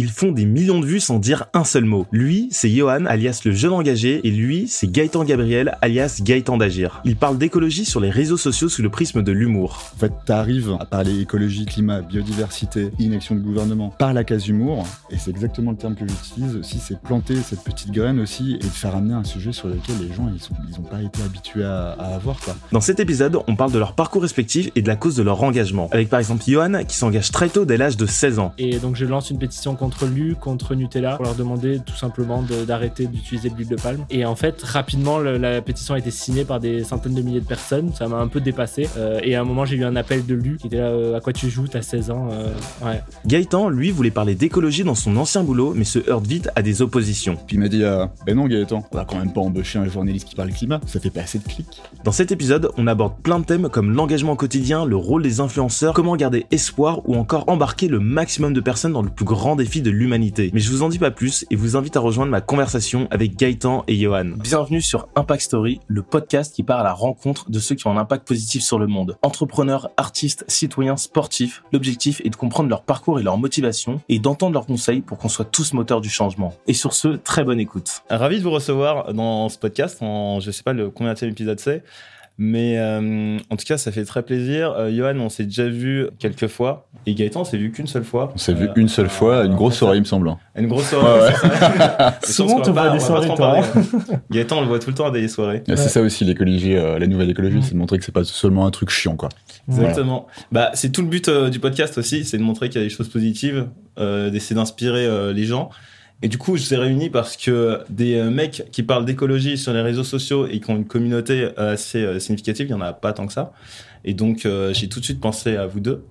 Ils font des millions de vues sans dire un seul mot. Lui, c'est Johan, alias le jeune engagé, et lui, c'est Gaëtan Gabriel, alias Gaëtan d'Agir. Ils parlent d'écologie sur les réseaux sociaux sous le prisme de l'humour. En fait, t'arrives à parler écologie, climat, biodiversité, inaction de gouvernement par la case humour, et c'est exactement le terme que j'utilise aussi, c'est planter cette petite graine aussi et de faire amener un sujet sur lequel les gens ils sont ils ont pas été habitués à, à avoir quoi. Dans cet épisode, on parle de leur parcours respectif et de la cause de leur engagement. Avec par exemple Johan qui s'engage très tôt dès l'âge de 16 ans. Et donc je lance une pétition contre Lu, contre Nutella, pour leur demander tout simplement d'arrêter d'utiliser de l'huile de palme. Et en fait, rapidement, le- la pétition a été signée par des centaines de milliers de personnes. Ça m'a un peu dépassé. Euh, et à un moment, j'ai eu un appel de Lu qui était là euh, À quoi tu joues? T'as 16 ans Euh, Ouais. Gaëtan, lui, voulait parler d'écologie dans son ancien boulot, mais se heurte vite à des oppositions. Puis il m'a dit euh, ben non Gaëtan, on va quand même pas embaucher un journaliste qui parle climat, ça fait pas assez de clics. Dans cet épisode, on aborde plein de thèmes comme l'engagement au quotidien, le rôle des influenceurs, comment garder espoir ou encore embarquer le maximum de personnes dans le plus grand défi de l'humanité. Mais je vous en dis pas plus et vous invite à rejoindre ma conversation avec Gaëtan et Johan. Bienvenue sur Impact Story, le podcast qui part à la rencontre de ceux qui ont un impact positif sur le monde. Entrepreneurs, artistes, citoyens, sportifs, l'objectif est de comprendre leur parcours et leur motivation et d'entendre leurs conseils pour qu'on soit tous moteurs du changement. Et sur ce, très bonne écoute. Ravi de vous recevoir dans ce podcast. En, je sais pas le combien de épisode c'est, mais euh, en tout cas, ça fait très plaisir. Euh, Johan, on s'est déjà vu quelques fois, et Gaëtan, on s'est vu qu'une seule fois. On s'est vu Euh, une seule fois, une grosse ça- soirée il me semble. Une grosse soirée. Souvent, on tu va vois pas- des soirées, parler. Gaëtan, on le voit tout le temps à des soirées. C'est ça aussi l'écologie, euh, la nouvelle écologie, c'est de montrer que c'est pas seulement un truc chiant quoi. Exactement. Bah, c'est tout le but euh, du podcast aussi, c'est de montrer qu'il y a des choses positives, euh, d'essayer d'inspirer euh, les gens. Et du coup, je vous ai réunis parce que des euh, mecs qui parlent d'écologie sur les réseaux sociaux et qui ont une communauté euh, assez euh, significative, il y en a pas tant que ça. Et donc, euh, j'ai tout de suite pensé à vous deux.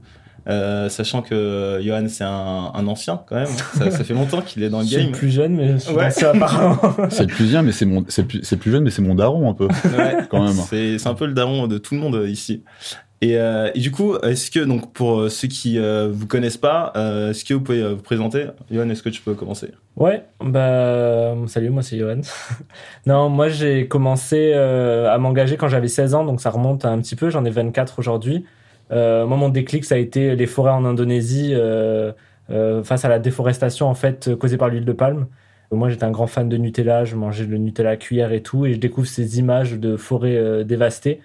Euh, sachant que Johan c'est un, un ancien quand même, ça, ça fait longtemps qu'il est dans le game. le plus jeune, mais suis Ouais. C'est le plus jeune, mais c'est mon, c'est plus, c'est plus jeune, mais c'est mon daron un peu. Ouais, Quand même. C'est c'est un peu le daron de tout le monde ici. Et, euh, et du coup, est-ce que donc pour euh, ceux qui euh, vous connaissent pas, est-ce que vous pouvez vous présenter? Johan, est-ce que tu peux commencer? Ouais, bah salut, moi c'est Johan. non, moi j'ai commencé à m'engager quand j'avais 16 ans, donc ça remonte un petit peu, j'en ai 24 aujourd'hui. Euh, moi mon déclic ça a été les forêts en Indonésie face à la déforestation en fait causée par l'huile de palme. Moi j'étais un grand fan de Nutella, je mangeais le Nutella à cuillère et tout, et je découvre ces images de forêts dévastées.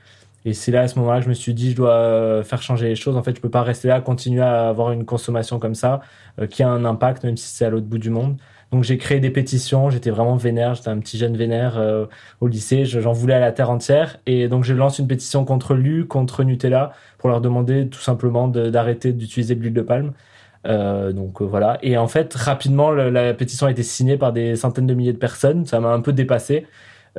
Et c'est là à ce moment-là que je me suis dit je dois euh, faire changer les choses. En fait, je peux pas rester là, continuer à avoir une consommation comme ça euh, qui a un impact, même si c'est à l'autre bout du monde. Donc j'ai créé des pétitions, j'étais vraiment vénère, j'étais un petit jeune vénère euh, au lycée, je- j'en voulais à la terre entière. Et donc je lance une pétition contre Lu, contre Nutella, pour leur demander tout simplement d'arrêter d'utiliser de l'huile de palme. Euh, donc euh, voilà. Et en fait, rapidement, la pétition a été signée par des centaines de milliers de personnes, ça m'a un peu dépassé.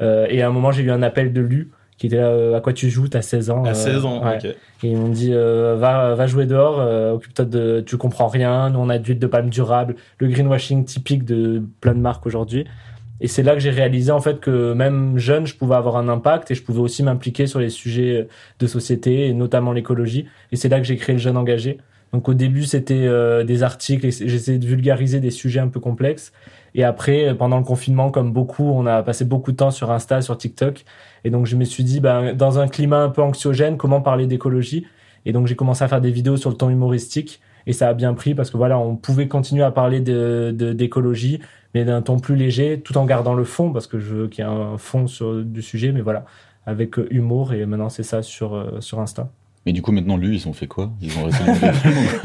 Euh, et à un moment, j'ai eu un appel de Lu qui était là, euh, à quoi tu joues, t'as 16 ans. À euh, 16 ans, ouais. ok. Et ils m'ont dit euh, va va jouer dehors, euh, occupe-toi de tu comprends rien, nous on a de palme durable, le greenwashing typique de plein de marques aujourd'hui. Et c'est là que j'ai réalisé en fait que même jeune, je pouvais avoir un impact et je pouvais aussi m'impliquer sur les sujets de société et notamment l'écologie. Et c'est là que j'ai créé le jeune engagé. Donc au début, c'était euh, des articles et j'essayais de vulgariser des sujets un peu complexes. Et après, pendant le confinement, comme beaucoup, on a passé beaucoup de temps sur Insta, sur TikTok. Et donc je me suis dit, ben, dans un climat un peu anxiogène, comment parler d'écologie? Et donc j'ai commencé à faire des vidéos sur le ton humoristique. Et ça a bien pris parce que voilà, on pouvait continuer à parler de de- d'écologie, mais d'un ton plus léger, tout en gardant le fond, parce que je veux qu'il y ait un fond sur, du sujet, mais voilà, avec euh, humour. Et maintenant, c'est ça sur, euh, sur Insta. Mais du coup maintenant lui ils ont fait quoi? Ils ont resté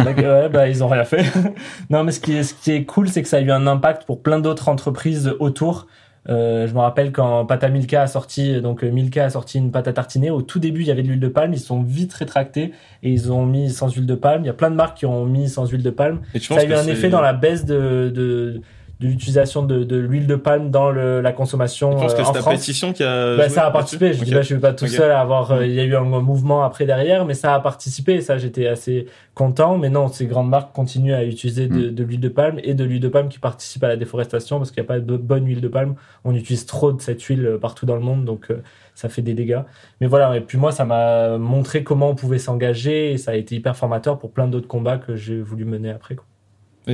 Donc, ouais, bah, ils ont rien fait. non, mais ce qui est, ce qui est cool, c'est que ça a eu un impact pour plein d'autres entreprises autour. Euh, je me rappelle quand Pata Milka a sorti, donc euh, Milka a sorti une pâte à tartiner. Au tout début, il y avait de l'huile de palme. Ils sont vite rétractés et ils ont mis sans huile de palme. Il y a plein de marques qui ont mis sans huile de palme. Et Ça a eu un effet dans la baisse de, de, de l'utilisation de, de l'huile de palme dans le, la consommation Je pense que euh, c'est en ta France. pétition qui a. Bah, joué ça a participé. Je Ok. dis pas, je suis pas tout seul à avoir. euh, Mm. Il y a eu un mouvement après derrière, mais ça a participé. Et ça, j'étais assez content. Mais non, ces grandes marques continuent à utiliser de, de l'huile de palme et de l'huile de palme qui participe à la déforestation parce qu'il n'y a pas de bonne huile de palme. On utilise trop de cette huile euh, partout dans le monde, donc euh, ça fait des dégâts. Mais voilà. Et puis moi, ça m'a montré comment on pouvait s'engager et ça a été hyper formateur pour plein d'autres combats que j'ai voulu mener après. quoi.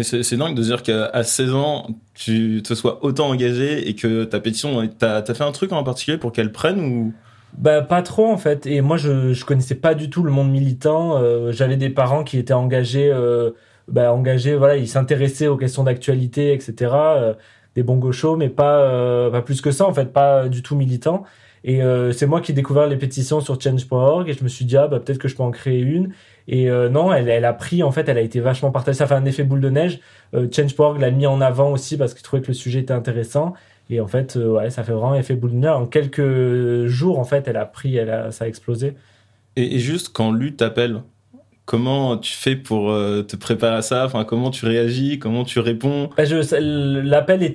C'est dingue de dire qu'à 16 ans, tu te sois autant engagé et que ta pétition, t'as as fait un truc en particulier pour qu'elle prenne ou? Bah pas trop en fait. Et moi je je connaissais pas du tout le monde militant. Euh, J'avais des parents qui étaient engagés euh, bah, engagé, voilà, il s'intéressait aux questions d'actualité, etc. euh, des bons gauchos, mais pas, plus que ça, en fait, pas du tout militant. Et c'est moi qui ai découvert les pétitions sur change.org et je me suis dit, ah, bah, peut-être que je peux en créer une. Et euh, non, elle, a pris, en fait, elle a été vachement partagée. Ça fait un effet boule de neige. Euh, l'a mis en avant aussi parce qu'il trouvait que le sujet était intéressant. Et en fait, euh, ouais, ça fait vraiment effet boule de neige. En quelques jours, en fait, elle a pris, elle a, ça a explosé. Et, et juste quand Lu t'appelle, comment tu fais pour euh, te préparer à ça? Enfin, comment tu réagis? Comment tu réponds? Bah, l'appel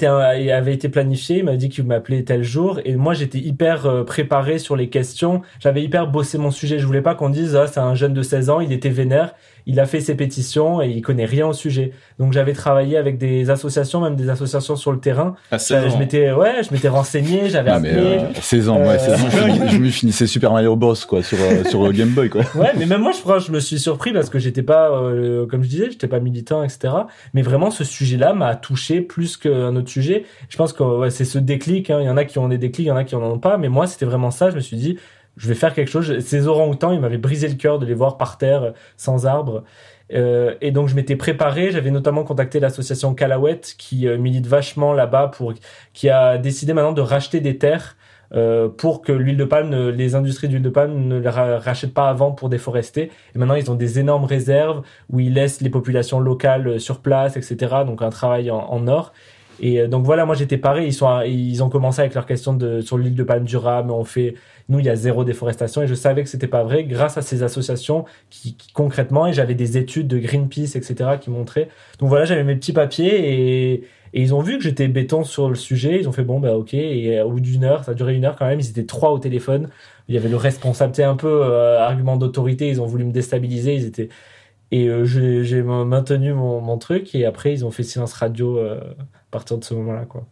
avait été planifié. Il m'a dit qu'il m'appelait tel jour, et moi j'étais hyper euh, préparé sur les questions. J'avais hyper bossé mon sujet. Je voulais pas qu'on dise ah c'est un jeune de 16 ans, il était vénère, il a fait ses pétitions et il connaît rien au sujet. Donc j'avais travaillé avec des associations, même des associations sur le terrain. 16 Euh, je m'étais ouais, je m'étais renseigné, j'avais Non, mais, appelé. euh, 16 ans, Euh, 16 ans, je, me finissais Super Mario Bros, quoi, sur, euh, sur euh, Game Boy, quoi. Ouais, mais même moi, je crois, je me suis surpris parce que j'étais pas, euh, comme je disais, j'étais pas militant, etc. Mais vraiment, ce sujet-là m'a touché plus qu'un autre sujet. Je pense que ouais, c'est ce déclic. hein. Il y en a qui ont des déclics, il y en a qui en ont pas. Mais moi, c'était vraiment ça. Je me suis dit, je vais faire quelque chose. Ces orang-outans, ils m'avaient brisé le cœur de les voir par terre, euh, sans arbre. Euh, et donc, je m'étais préparé. J'avais notamment contacté l'association Calawet, qui euh, milite vachement là-bas pour, qui a décidé maintenant de racheter des terres euh, pour que l'huile de palme, les industries d'huile de palme ne les ra- rachètent pas avant pour déforester. Et maintenant, ils ont des énormes réserves où ils laissent les populations locales euh, sur place, etc. Donc un travail en, en or. Et donc voilà, moi j'étais paré. Ils sont, ils ont commencé avec leur question de sur l'huile de palme durable. On fait, nous il y a zéro déforestation et je savais que c'était pas vrai grâce à ces associations qui, concrètement et j'avais des études de Greenpeace, etc. qui montraient. Donc voilà, j'avais mes petits papiers et ils ont vu que j'étais béton sur le sujet. Ils ont fait bon, bah ok. Et au bout d'une heure, ça a duré une heure quand même. Ils étaient trois au téléphone. Il y avait le responsable, c'est un peu euh, argument d'autorité. Ils ont voulu me déstabiliser. Ils étaient et euh, j'ai maintenu mon, mon truc. Et après, ils ont fait silence radio euh, à partir de ce moment-là, quoi.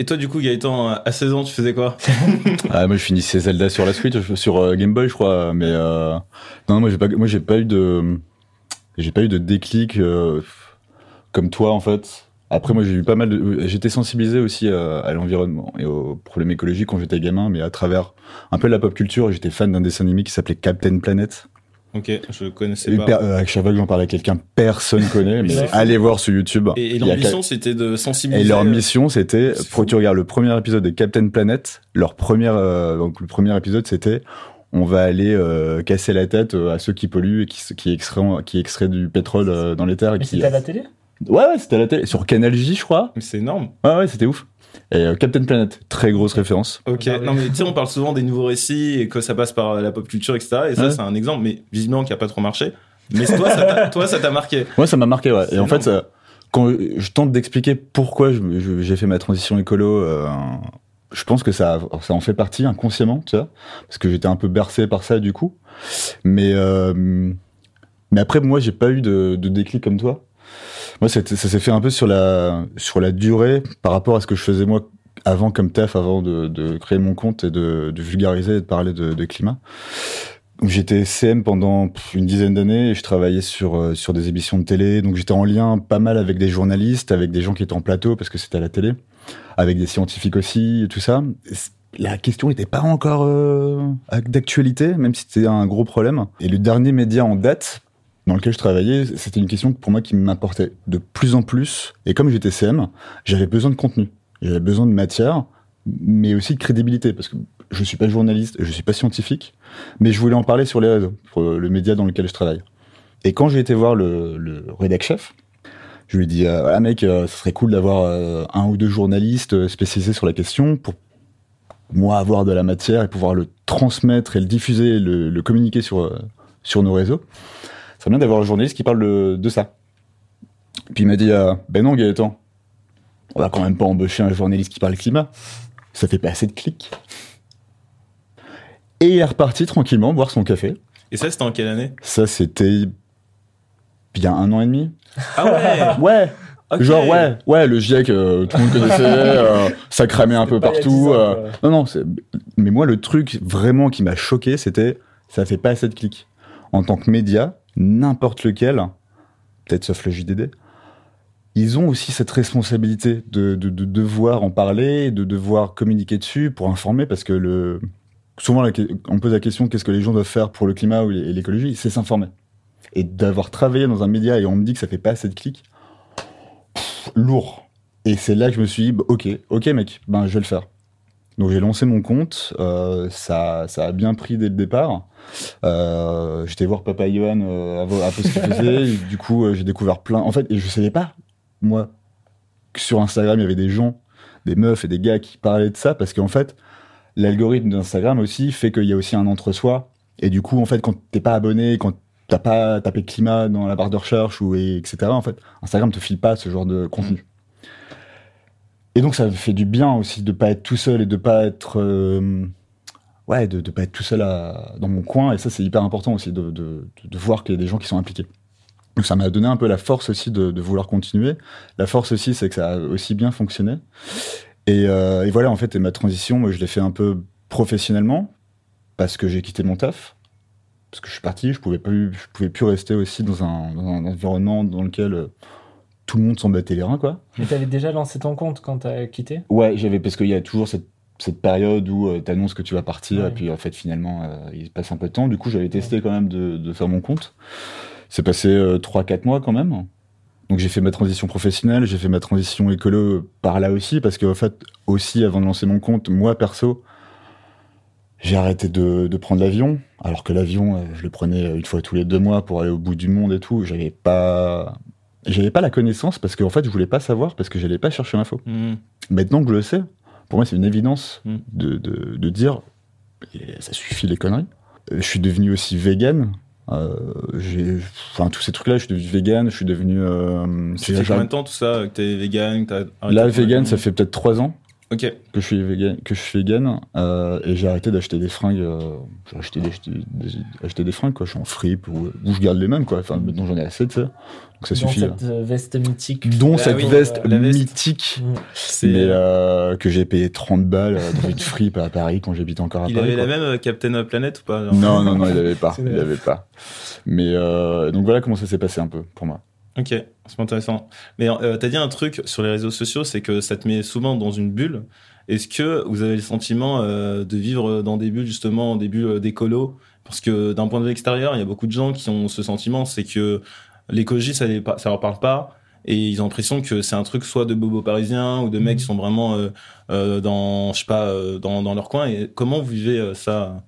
Et toi, du coup, Gaëtan, à 16 ans, tu faisais quoi Ah, moi, je finissais Zelda sur la Switch, sur euh, Game Boy, je crois, mais euh, non, moi, j'ai pas, moi, j'ai pas eu de, j'ai pas eu de déclic euh, comme toi, en fait. Après, moi, j'ai eu pas mal de, j'étais sensibilisé aussi euh, à l'environnement et aux problèmes écologiques quand j'étais gamin, mais à travers un peu la pop culture, j'étais fan d'un dessin animé qui s'appelait Captain Planet. Ok, je connaissais Et pas. per- euh, à chaque fois que j'en parle à quelqu'un, personne connaît, mais allez voir sur YouTube. Et, et a l'ambition, c'était de Et sensibiliser. leur euh, mission, c'était, faut que tu regardes le premier épisode de Captain Planet. Leur première, euh, donc le premier épisode, c'était, on va aller euh, casser la tête euh, à ceux qui polluent et qui, qui extraient, qui extraient du pétrole euh, dans les terres. Et Mais qui... c'était à la télé? Ouais, ouais, c'était à la télé, sur Canal J, je crois. Mais c'est énorme. Ouais, ouais, c'était ouf. Et euh, Captain Planet, très grosse référence. Ok, non mais tu sais, on parle souvent des nouveaux récits et que ça passe par la pop culture, etc. Et ça, Ouais. c'est un exemple, mais visiblement qui a pas trop marché. Mais toi, ça t'a- toi, ça t'a marqué. Moi, ça m'a marqué, ouais. C'est Et en fait, ça- quand je tente d'expliquer pourquoi je- je- j'ai fait ma transition écolo, euh, je pense que ça, ça en fait partie inconsciemment, tu vois, parce que j'étais un peu bercé par ça du coup. Mais, euh, mais après, moi, j'ai pas eu de, de déclic comme toi. Moi, ça s'est fait un peu sur la, sur la durée par rapport à ce que je faisais moi avant comme taf, avant de, de créer mon compte et de, de vulgariser et de parler de, de climat. J'étais CM pendant une dizaine d'années et je travaillais sur, euh, sur des émissions de télé. Donc j'étais en lien pas mal avec des journalistes, avec des gens qui étaient en plateau parce que c'était à la télé, avec des scientifiques aussi et tout ça. La question n'était pas encore euh, d'actualité, même si c'était un gros problème. Et le dernier média en date dans lequel je travaillais, c'était une question pour moi qui m'importait de plus en plus. Et comme j'étais CM, j'avais besoin de contenu, j'avais besoin de matière, mais aussi de crédibilité parce que je suis pas journaliste, je suis pas scientifique, mais je voulais en parler sur les réseaux, pour le média dans lequel je travaille. Et quand j'ai été voir le, le rédac chef, je lui ai dit voilà mec, euh, ce serait cool d'avoir euh, un ou deux journalistes euh, spécialisés sur la question pour moi avoir de la matière et pouvoir le transmettre et le diffuser, le, le communiquer sur sur nos réseaux. Ça serait bien d'avoir un journaliste qui parle de, de ça. Puis il m'a dit euh, ben non Gaëtan, on va quand même pas embaucher un journaliste qui parle climat. Ça fait pas assez de clics. Et il est reparti tranquillement boire son café. Et ça, c'était en quelle année? Ça, c'était bien un an et demi. Ah ouais? Ouais. Genre ouais, ouais, le GIEC, euh, tout le monde connaissait, euh, ça cramait un peu Pas il y a 10 partout. ans, euh. non, non, mais moi le truc vraiment qui m'a choqué, c'était ça fait pas assez de clics. En tant que média, n'importe lequel, peut-être sauf le JDD, ils ont aussi cette responsabilité de, de, de devoir en parler, de devoir communiquer dessus pour informer, parce que le souvent on pose la question qu'est-ce que les gens doivent faire pour le climat et l'écologie, c'est s'informer. Et d'avoir travaillé dans un média et on me dit que ça fait pas assez de clics, lourd. Et c'est là que je me suis dit, bah, ok, ok mec, ben je vais le faire. Donc j'ai lancé mon compte, euh, ça, ça a bien pris dès le départ. Euh, J'étais voir Papa Johan euh, un peu ce qu'il faisait. et du coup, euh, j'ai découvert plein. En fait, et je savais pas, moi, que sur Instagram, il y avait des gens, des meufs et des gars qui parlaient de ça parce qu'en fait, l'algorithme d'Instagram aussi fait qu'il y a aussi un entre-soi. Et du coup, en fait, quand t'es pas abonné, quand t'as pas tapé climat dans la barre de recherche ou et- etc. En fait, Instagram te file pas ce genre de contenu. Et donc, ça fait du bien aussi de pas être tout seul et de pas être euh, ouais, de, de pas être tout seul dans mon coin. Et ça, c'est hyper important aussi de, de, voir qu'il y a des gens qui sont impliqués. Donc, ça m'a donné un peu la force aussi de, vouloir continuer. La force aussi, c'est que ça a aussi bien fonctionné. Et, euh, et voilà, en fait, ma transition, moi, je l'ai fait un peu professionnellement parce que j'ai quitté mon taf. Parce que je suis parti, je pouvais plus, je pouvais plus rester aussi dans un, dans un environnement dans lequel euh, tout le monde s'en battait les reins, quoi. Mais t'avais déjà lancé ton compte quand t'as quitté? Ouais, j'avais parce qu'il y a toujours cette, cette période où tu annonces que tu vas partir Ouais. et puis en fait finalement euh, il se passe un peu de temps. Du coup, j'avais testé quand même de, de faire mon compte. C'est passé 3-4 mois quand même. Donc j'ai fait ma transition professionnelle, j'ai fait ma transition écolo par là aussi parce qu'en fait aussi avant de lancer mon compte, moi perso, j'ai arrêté de, de prendre l'avion. Alors que l'avion, euh, je le prenais une fois tous les deux mois pour aller au bout du monde et tout. J'avais pas, j'avais pas la connaissance parce qu'en fait je voulais pas savoir parce que j'allais pas chercher l'info. Mhm. Maintenant que je le sais, pour moi, c'est une évidence Mm. de, de, de dire ça suffit les conneries. Euh, Je suis devenu aussi vegan. Euh, enfin, tous ces trucs-là, je suis devenu vegan. Je suis devenu. Euh, c'est- combien de temps tout ça que t'es vegan que là, vegan, ça fait peut-être trois ans Ok. que je suis vegan, que je suis vegan euh, et j'ai arrêté d'acheter des fringues. Euh, j'ai acheté des, des, acheté des fringues, quoi. Je suis en fripe ou, ou je garde les mêmes, quoi. Enfin, maintenant, j'en ai assez, tu sais. Donc ça Dans suffit. cette euh, veste mythique. Dont Ah cette oui, veste la veste. mythique. Mais euh, que j'ai payé 30 balles euh, dans une fripe à Paris quand j'habitais encore à il Paris. avait quoi. la même euh, Captain Planet ou pas genre Non, non, non, il avait pas. Il avait pas. Mais euh, donc voilà comment ça s'est passé un peu pour moi. Ok, c'est intéressant. Mais euh, t'as dit un truc sur les réseaux sociaux, c'est que ça te met souvent dans une bulle. Est-ce que vous avez le sentiment euh, de vivre dans des bulles, justement, des bulles euh, d'écolo? Parce que d'un point de vue extérieur, il y a beaucoup de gens qui ont ce sentiment, c'est que l'écologie, ça, les, ça leur parle pas. Et ils ont l'impression que c'est un truc soit de bobos parisiens ou de mecs qui sont vraiment euh, dans, je sais pas, dans, dans leur coin. Et comment vous vivez ça?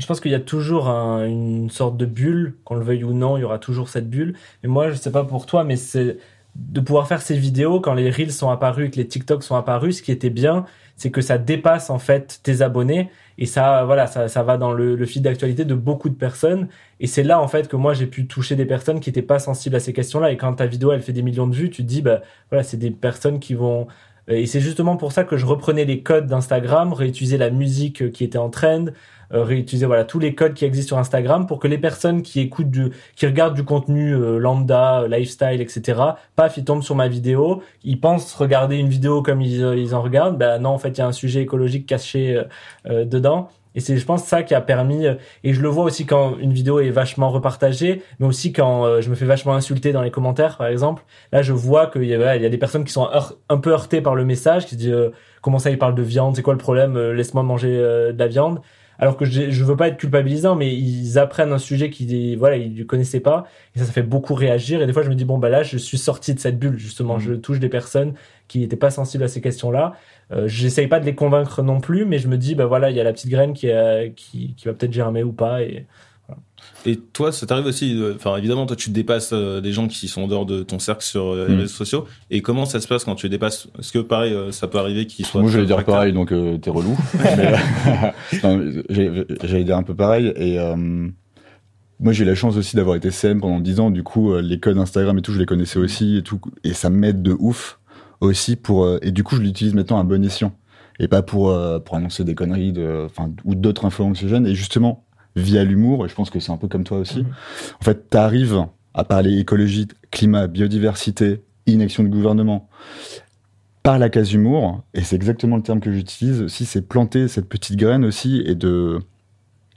Je pense qu'il y a toujours un- une sorte de bulle, qu'on le veuille ou non, il y aura toujours cette bulle. Et moi, je sais pas pour toi, mais c'est de pouvoir faire ces vidéos quand les reels sont apparus et que les TikTok sont apparus. Ce qui était bien, c'est que ça dépasse en fait tes abonnés et ça, voilà, ça, va dans le, fil d'actualité de beaucoup de personnes. Et c'est là en fait que moi j'ai pu toucher des personnes qui étaient pas sensibles à ces questions-là. Et quand ta vidéo elle fait des millions de vues, tu te dis bah voilà, c'est des personnes qui vont et c'est justement pour ça que je reprenais les codes d'Instagram, réutilisais la musique euh, qui était en trend, euh, réutiliser voilà tous les codes qui existent sur Instagram pour que les personnes qui écoutent du qui regardent du contenu euh, lambda euh, lifestyle etc paf ils tombent sur ma vidéo ils pensent regarder une vidéo comme ils, euh, ils en regardent ben non en fait il y a un sujet écologique caché dedans. Et c'est je pense ça qui a permis et je le vois aussi quand une vidéo est vachement repartagée mais aussi quand je me fais vachement insulter dans les commentaires par exemple. Là je vois qu'il y a il y a des personnes qui sont un peu heurtées par le message qui se disent comment ça il parle de viande c'est quoi le problème laisse-moi manger de la viande alors que je, je veux pas être culpabilisant, mais ils apprennent un sujet qu'ils voilà ils ne connaissaient pas et ça ça fait beaucoup réagir et des fois je me dis bon bah là je suis sorti de cette bulle justement Mhm. je touche des personnes qui n'étaient pas sensibles à ces questions-là euh, j'essaye pas de les convaincre non plus mais je me dis bah voilà il y a la petite graine qui a- qui, qui va peut-être germer ou pas et Et toi, ça t'arrive aussi, de- enfin évidemment, toi tu dépasses euh, des gens qui sont en dehors de ton cercle sur euh, les Mm. réseaux sociaux. Et comment ça se passe quand tu les dépasses? Est-ce que pareil, euh, ça peut arriver qu'ils soient. Moi, j'allais dire pareil, donc euh, t'es relou. Euh, j'allais dire un peu pareil. Et euh, moi, j'ai eu la chance aussi d'avoir été CM pendant 10 ans. Du coup, euh, les codes Instagram et tout, je les connaissais aussi et tout. Et ça m'aide de ouf aussi pour. euh, et du coup, je l'utilise maintenant à bon escient. Et pas pour, euh, pour annoncer des conneries de, enfin, ou d'autres infos anxiogènes. Et justement, via l'humour, et je pense que c'est un peu comme toi aussi, Mhm. en fait, t'arrives à parler écologie, climat, biodiversité, inaction de gouvernement, par la case humour, et c'est exactement le terme que j'utilise aussi, c'est planter cette petite graine aussi et de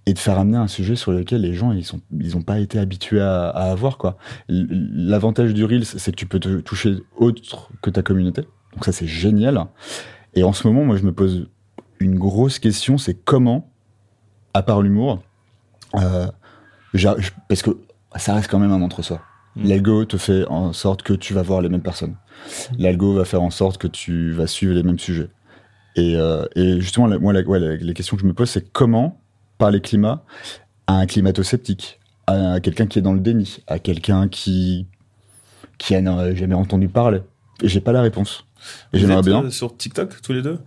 et de faire amener un sujet sur lequel les gens ils sont ils ont pas été habitués à, à avoir quoi. L'avantage du reels c'est que tu peux te toucher autre que ta communauté, donc ça c'est génial. Et en ce moment moi je me pose une grosse question, c'est comment, à part l'humour, euh, parce que ça reste quand même un entre-soi. Mm. L'algo te fait en sorte que tu vas voir les mêmes personnes. L'algo va faire en sorte que tu vas suivre les mêmes sujets. Et, euh, et justement, la- moi, la- ouais, la- les questions que je me pose, c'est comment parler climat à un climato-sceptique, à quelqu'un qui est dans le déni, à quelqu'un qui qui a n'a jamais entendu parler. Et j'ai pas la réponse. Et j'aimerais bien. euh, sur TikTok tous les deux?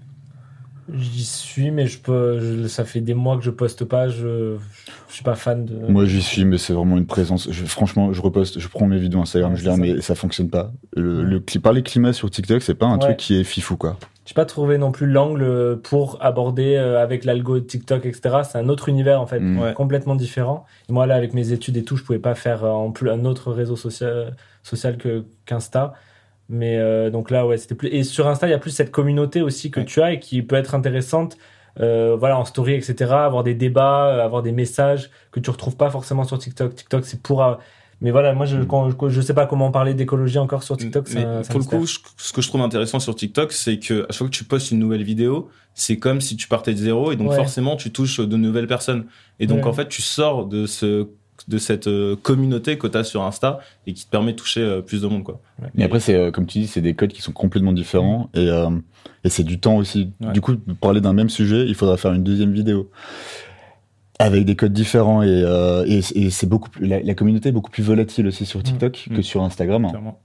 J'y suis, mais je peux, je- ça fait des mois que je poste pas. Je, je suis pas fan de. Moi, j'y suis, mais c'est vraiment une présence. Je- franchement, je reposte, je prends mes vidéos Instagram, Ouais, je les remets, et ça fonctionne pas. Le, Ouais. le cli- parler climat sur TikTok, c'est pas un Ouais. truc qui est fifou, quoi. J'ai pas trouvé non plus l'angle pour aborder euh, avec l'algo TikTok, etc. C'est un autre univers en fait, Mm. Complètement différent. Et moi là, avec mes études et tout, je pouvais pas faire euh, en plus un autre réseau social, social que qu'Insta. Mais euh, donc là, ouais, c'était plus. Et sur Insta, il y a plus cette communauté aussi que Ouais. tu as et qui peut être intéressante. euh, voilà, en story, etc. Avoir des débats, euh, avoir des messages que tu retrouves pas forcément sur TikTok. TikTok, c'est pour. Mais voilà, moi, je, Mm. quand, je, je sais pas comment parler d'écologie encore sur TikTok. Mais c'est un pour le coup, je- ce que je trouve intéressant sur TikTok, c'est que à chaque fois que tu postes une nouvelle vidéo, c'est comme si tu partais de zéro et donc Ouais. forcément tu touches de nouvelles personnes. Et donc Ouais. en fait, tu sors de ce de cette euh, communauté que tu as sur Insta et qui te permet de toucher euh, plus de monde quoi. Mais après, c'est euh, comme tu dis, c'est des codes qui sont complètement différents et, euh, et c'est du temps aussi. Ouais. Du coup, pour parler d'un même sujet, il faudra faire une deuxième vidéo avec des codes différents et, euh, et, et c'est beaucoup plus, la, la communauté est beaucoup plus volatile aussi sur TikTok Mm. que sur Instagram. Clairement.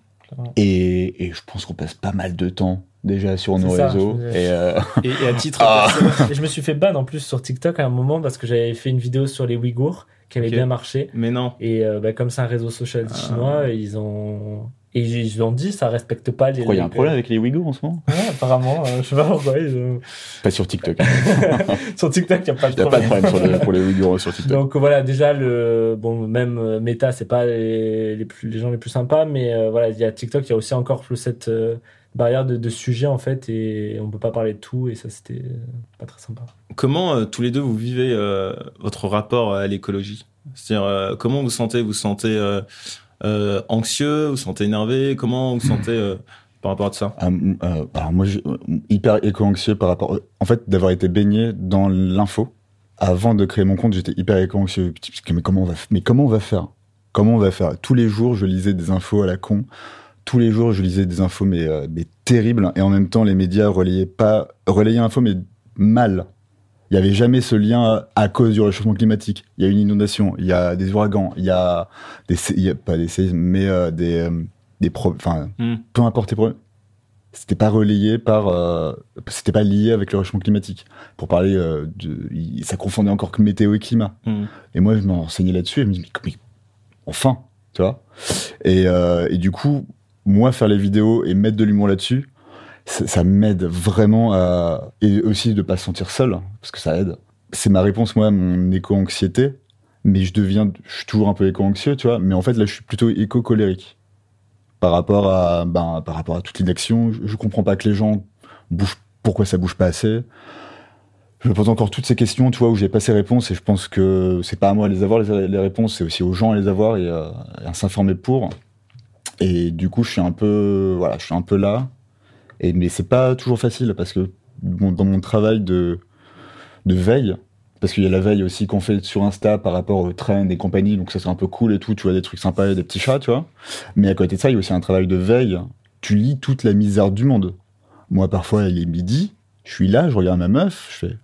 Et, et je pense qu'on passe pas mal de temps déjà sur nos ça, réseaux. Et euh, Et, et à titre Ah. je me suis fait ban en plus sur TikTok à un moment parce que j'avais fait une vidéo sur les Ouïghours qui avait bien marché. mais non. Et euh, bah, comme c'est un réseau social Ah. chinois, ils ont. Et ils ont dit, ça respecte pas les. il y a un problème avec les Ouïghours en ce moment Ouais, apparemment, euh, je sais pas pourquoi. Pas sur TikTok. sur TikTok, il n'y a pas de Il n'y a pas de problème. problème sur pour les Ouïghours sur TikTok. Donc voilà, déjà le bon même euh, Meta, c'est pas les, les plus les gens les plus sympas, mais euh, voilà, il y a TikTok, il y a aussi encore plus cette euh, barrière de, de sujets en fait, et on peut pas parler de tout, et ça c'était pas très sympa. Comment euh, tous les deux vous vivez euh, votre rapport à l'écologie? C'est-à-dire euh, comment vous sentez Vous sentez euh, euh, anxieux Vous sentez énervé? Comment vous sentez euh, par rapport à ça? Alors moi, je, hyper éco-anxieux par rapport, en fait, d'avoir été baigné dans l'info. Avant de créer mon compte, j'étais hyper éco-anxieux. Mais comment on va, mais comment on va faire? Comment on va faire? Tous les jours, je lisais des infos à la con. Tous les jours, je lisais des infos, mais, euh, mais terribles. Et en même temps, les médias relayaient pas, relayaient l'info, mais mal. Il y avait jamais ce lien à, cause du réchauffement climatique. Il y a une inondation, il y a des ouragans, il y a des, y a pas des séismes, mais euh, des, euh, des enfin, Hmm. peu importe les problèmes. C'était pas relayé par, euh, c'était pas lié avec le réchauffement climatique. Pour parler euh, de, il- ça confondait encore que météo et climat. Hmm. Et moi, je me renseignais là-dessus et je me dis, mais, mais enfin, tu vois. Et, et du coup, moi, faire les vidéos et mettre de l'humour là-dessus, ça, m'aide vraiment à, et aussi de pas se sentir seul, parce que ça aide. C'est ma réponse, moi, à mon éco-anxiété. Mais je deviens, je suis toujours un peu éco-anxieux, tu vois. Mais en fait, là, je suis plutôt éco-colérique. Par rapport à, ben, par rapport à toute l'inaction, je, je comprends pas que les gens bougent, pourquoi ça bouge pas assez. Je pose encore toutes ces questions, tu vois, où j'ai pas ces réponses et je pense que c'est pas à moi à les avoir, les, les réponses, c'est aussi aux gens à les avoir et, euh, et à s'informer pour. Et du coup, je suis un peu, voilà, je suis un peu là. Et, mais c'est pas toujours facile parce que dans mon travail de, de veille, parce qu'il y a la veille aussi qu'on fait sur Insta par rapport aux trends et compagnie, donc ça c'est un peu cool et tout, tu vois, des trucs sympas et des petits chats, tu vois. Mais à côté de ça, il y a aussi un travail de veille. Tu lis toute la misère du monde. Moi, parfois, il est midi, je suis là, je regarde ma meuf, je fais.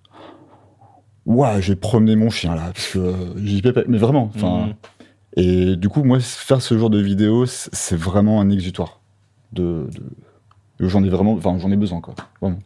Ouah, j'ai promené mon chien là, parce que euh, j'y pas. Mais vraiment, enfin. Mhm. Et du coup, moi, faire ce genre de vidéo, c'est vraiment un exutoire. De, de- J'en ai vraiment. Enfin, j'en ai besoin, quoi. Vraiment.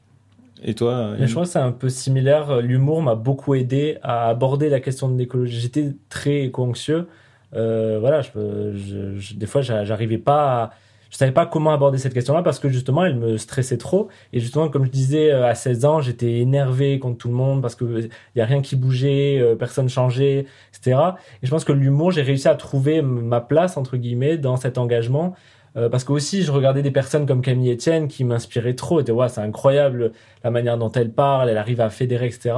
Et toi Mais je crois que c'est un peu similaire. L'humour m'a beaucoup aidé à aborder la question de l'écologie. J'étais très éco-anxieux. Euh, voilà, je, je- je- des fois, j'a- j'arrivais pas à, je savais pas comment aborder cette question-là parce que justement, elle me stressait trop. Et justement, comme je disais, euh, à 16 ans, j'étais énervé contre tout le monde parce que il y a rien qui bougeait, euh, personne changeait, etc. Et je pense que l'humour, j'ai réussi à trouver ma place entre guillemets dans cet engagement. Euh, parce que aussi, je regardais des personnes comme Camille Etienne qui m'inspiraient trop. Et ouais, c'est incroyable la manière dont elle parle, elle arrive à fédérer, etc.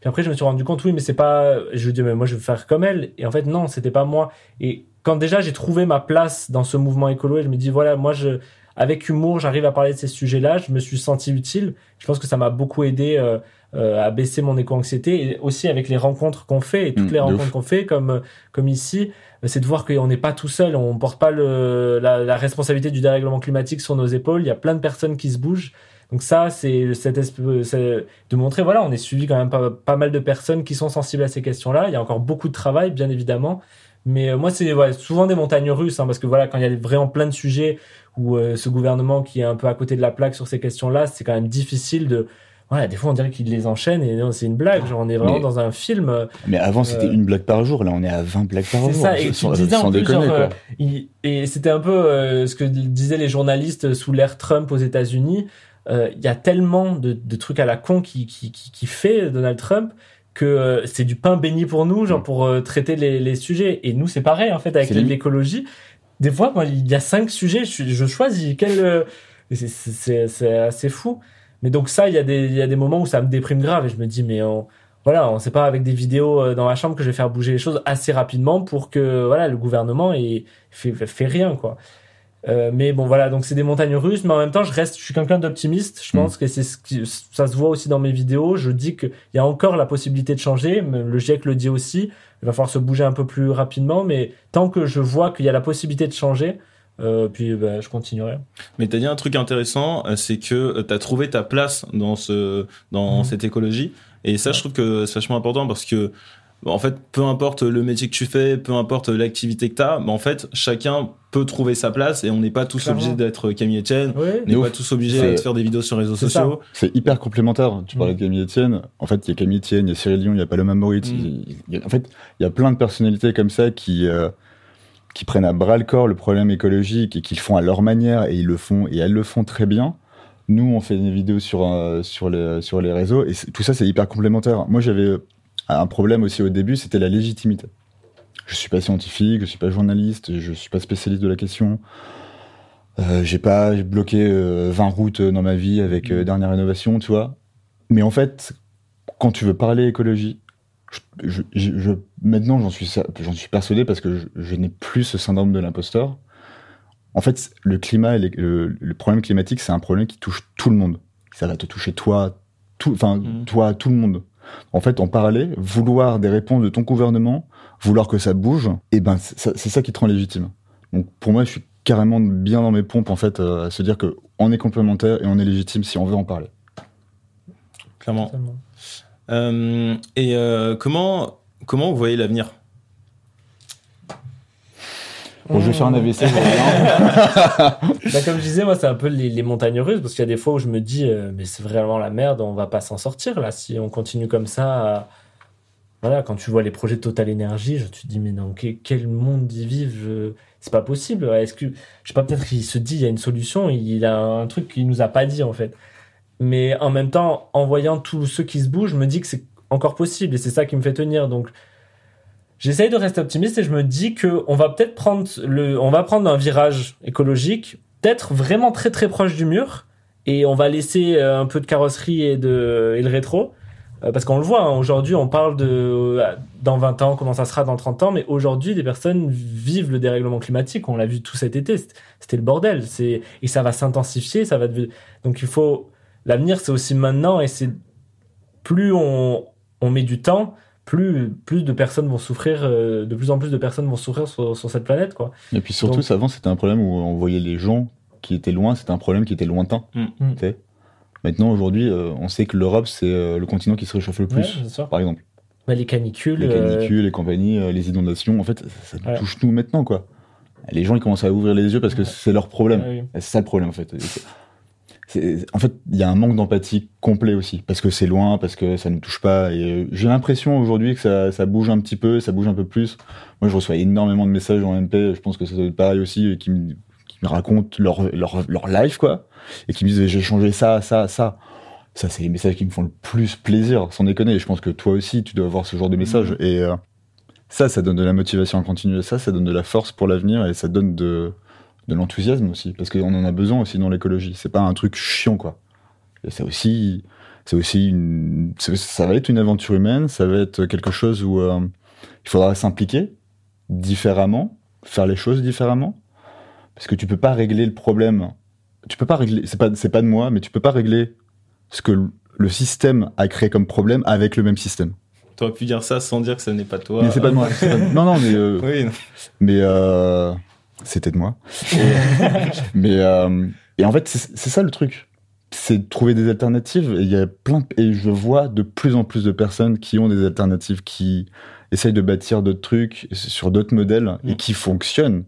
Puis après, je me suis rendu compte, oui, mais c'est pas. Je dis, mais moi, je veux faire comme elle. Et en fait, non, c'était pas moi. Et quand déjà j'ai trouvé ma place dans ce mouvement écolo, et je me dis, voilà, moi, je. avec humour, j'arrive à parler de ces sujets-là. Je me suis senti utile. Je pense que ça m'a beaucoup aidé euh, euh, à baisser mon éco-anxiété et aussi avec les rencontres qu'on fait et toutes Mm, les rencontres qu'on fait, comme comme ici, euh, c'est de voir qu'on n'est pas tout seul. On porte pas le, la, la responsabilité du dérèglement climatique sur nos épaules. Il y a plein de personnes qui se bougent. Donc ça, c'est cette c'est de montrer, voilà, on est suivi quand même pas, pas mal de personnes qui sont sensibles à ces questions-là. Il y a encore beaucoup de travail, bien évidemment. Mais euh, moi, c'est ouais, souvent des montagnes russes, hein, parce que voilà, quand il y a vraiment plein de sujets où euh, ce gouvernement qui est un peu à côté de la plaque sur ces questions-là, c'est quand même difficile de... Voilà, des fois, on dirait qu'il les enchaîne et non, c'est une blague. Genre, on est vraiment Mais- dans un film. euh, Mais avant, c'était Euh, une blague par jour. Là, on est à 20 blagues par C'est jour. ça, et tu sans, disais en sans plus, déconner, genre, quoi. euh, il- et c'était un peu euh, ce que disaient les journalistes sous l'ère Trump aux États-Unis. Euh, Il y a tellement de, de trucs à la con qui, qui, qui, qui fait Donald Trump que euh, c'est du pain béni pour nous, genre Mm. pour euh, traiter les, les sujets. Et nous, c'est pareil en fait avec l'écologie. Des fois, moi, il y a cinq sujets, je, je choisis quel. euh, c'est- assez fou. Mais donc ça, il y a des il y a des moments où ça me déprime grave et je me dis mais on, voilà, on sait pas avec des vidéos dans la chambre que je vais faire bouger les choses assez rapidement pour que voilà le gouvernement ait fait, fait rien quoi. Euh, mais bon voilà, donc c'est des montagnes russes, mais en même temps je reste, je suis quelqu'un d'optimiste. Je Mm. pense que c'est ce qui, ça se voit aussi dans mes vidéos. Je dis qu'il y a encore la possibilité de changer. Le GIEC le dit aussi. Il va falloir se bouger un peu plus rapidement, mais tant que je vois qu'il y a la possibilité de changer, euh, puis ben, je continuerai. Mais t'as dit un truc intéressant, euh, c'est que tu as trouvé ta place dans ce dans Mhm. cette écologie. Et ça, je trouve que c'est vachement important parce que en fait, peu importe le métier que tu fais, peu importe l'activité que tu as, en fait, chacun peut trouver sa place et on n'est pas tous Clairement. obligés d'être Camille Etienne. Oui. On n'est pas tous obligés de faire des vidéos sur les réseaux sociaux. C'est hyper complémentaire. Tu parlais Mm. de Camille Etienne. En fait, il y a Camille Etienne, il y a Cyril Dion, il y a Paloma Moritz. Mm. a- en fait, il y a plein de personnalités comme ça qui, euh, qui prennent à bras le corps le problème écologique et qui le font à leur manière et ils le font et elles le font très bien. Nous, on fait des vidéos sur, euh, sur, les, sur les réseaux et tout ça, c'est hyper complémentaire. Moi, j'avais un problème aussi au début, c'était la légitimité. Je suis pas scientifique, je suis pas journaliste, je suis pas spécialiste de la question. Euh, j'ai pas bloqué euh, 20 routes dans ma vie avec euh, dernière rénovation, tu vois. Mais en fait, quand tu veux parler écologie, je, je- je- je- maintenant j'en suis, cer- j'en suis persuadé parce que je, n'ai plus ce syndrome de l'imposteur. En fait, le climat, et les- le, le problème climatique, c'est un problème qui touche tout le monde. Ça va te toucher toi, tout, enfin Mhm. toi, tout le monde. En fait, en parler, vouloir des réponses de ton gouvernement, vouloir que ça bouge, et ben c'est ça, qui te rend légitime. Donc pour moi, je suis carrément bien dans mes pompes en fait euh, à se dire que on est complémentaire et on est légitime si on veut en parler. Clairement. Euh, et euh, comment comment vous voyez l'avenir? Je vais faire un Mmh. AVC. voilà. Bah, comme je disais, moi, c'est un peu les, les montagnes russes, parce qu'il y a des fois où je me dis, euh, mais c'est vraiment la merde, on va pas s'en sortir, là, si on continue comme ça. Voilà, quand tu vois les projets de Total Energy, je te dis, mais dans quel, monde ils vivent C'est pas possible. Est-ce que, je sais pas, peut-être qu'il se dit, il y a une solution, il a un truc qu'il nous a pas dit, en fait. Mais en même temps, en voyant tous ceux qui se bougent, je me dis que c'est encore possible, et c'est ça qui me fait tenir. Donc, J'essaye de rester optimiste et je me dis que on va peut-être prendre le, on va prendre un virage écologique, peut-être vraiment très très proche du mur, et on va laisser euh, un peu de carrosserie et de et le rétro, Euh, parce qu'on le voit. hein, aujourd'hui, on parle de euh, dans 20 ans comment ça sera dans 30 ans, mais aujourd'hui, des personnes vivent le dérèglement climatique. On l'a vu tout cet été, C'était- le bordel. C'est et ça va s'intensifier, ça va. Donc il faut l'avenir, c'est aussi maintenant, et c'est plus on on met du temps plus, plus de personnes vont souffrir, euh, de plus en plus de personnes vont souffrir sur, sur cette planète, quoi. Et puis surtout, Donc- avant, c'était un problème où on voyait les gens qui étaient loin, c'était un problème qui était lointain. Mm. Mm. Maintenant, aujourd'hui, euh, on sait que l'Europe, c'est euh, le continent qui se réchauffe le plus, Ouais, par exemple. Bah, les canicules. Les euh, canicules, les compagnies, euh, les inondations, en fait, ça, ça nous Ouais. touche nous maintenant, quoi. Les gens, ils commencent à ouvrir les yeux parce que Ouais. c'est leur problème. ouais, oui. C'est ça le problème, en fait. En fait, il y a un manque d'empathie complet aussi, parce que c'est loin, parce que ça ne touche pas. Et euh, j'ai l'impression aujourd'hui que ça, ça bouge un petit peu, ça bouge un peu plus. Moi, je reçois énormément de messages en MP, je pense que ça doit être pareil aussi, et qui me, qui me racontent leur, leur, leur life, quoi, et qui me disent j'ai changé ça, ça, ça. Ça, c'est les messages qui me font le plus plaisir, sans déconner. Et je pense que toi aussi, tu dois avoir ce genre de messages. Mhm. Et euh, ça, ça donne de la motivation à continuer. Ça, ça donne de la force pour l'avenir et ça donne de, de l'enthousiasme aussi, parce qu'on en a besoin aussi dans l'écologie. C'est pas un truc chiant, quoi. Et C'est aussi, c'est aussi une, ça va être une aventure humaine, ça va être quelque chose où euh, il faudra s'impliquer différemment, faire les choses différemment, parce que tu peux pas régler le problème tu peux pas régler. C'est pas, c'est pas de moi, mais tu peux pas régler ce que le- système a créé comme problème avec le même système. T'aurais pu dire ça sans dire que ça n'est pas toi. Mais c'est pas de moi. c'est pas de- Non, non, mais euh, Oui, non. mais euh, c'était de moi. Mais euh, et en fait, c'est ça le truc. C'est de trouver des alternatives. Et il y a plein et je vois de plus en plus de personnes qui ont des alternatives, qui essayent de bâtir d'autres trucs sur d'autres modèles et Mm. qui fonctionnent.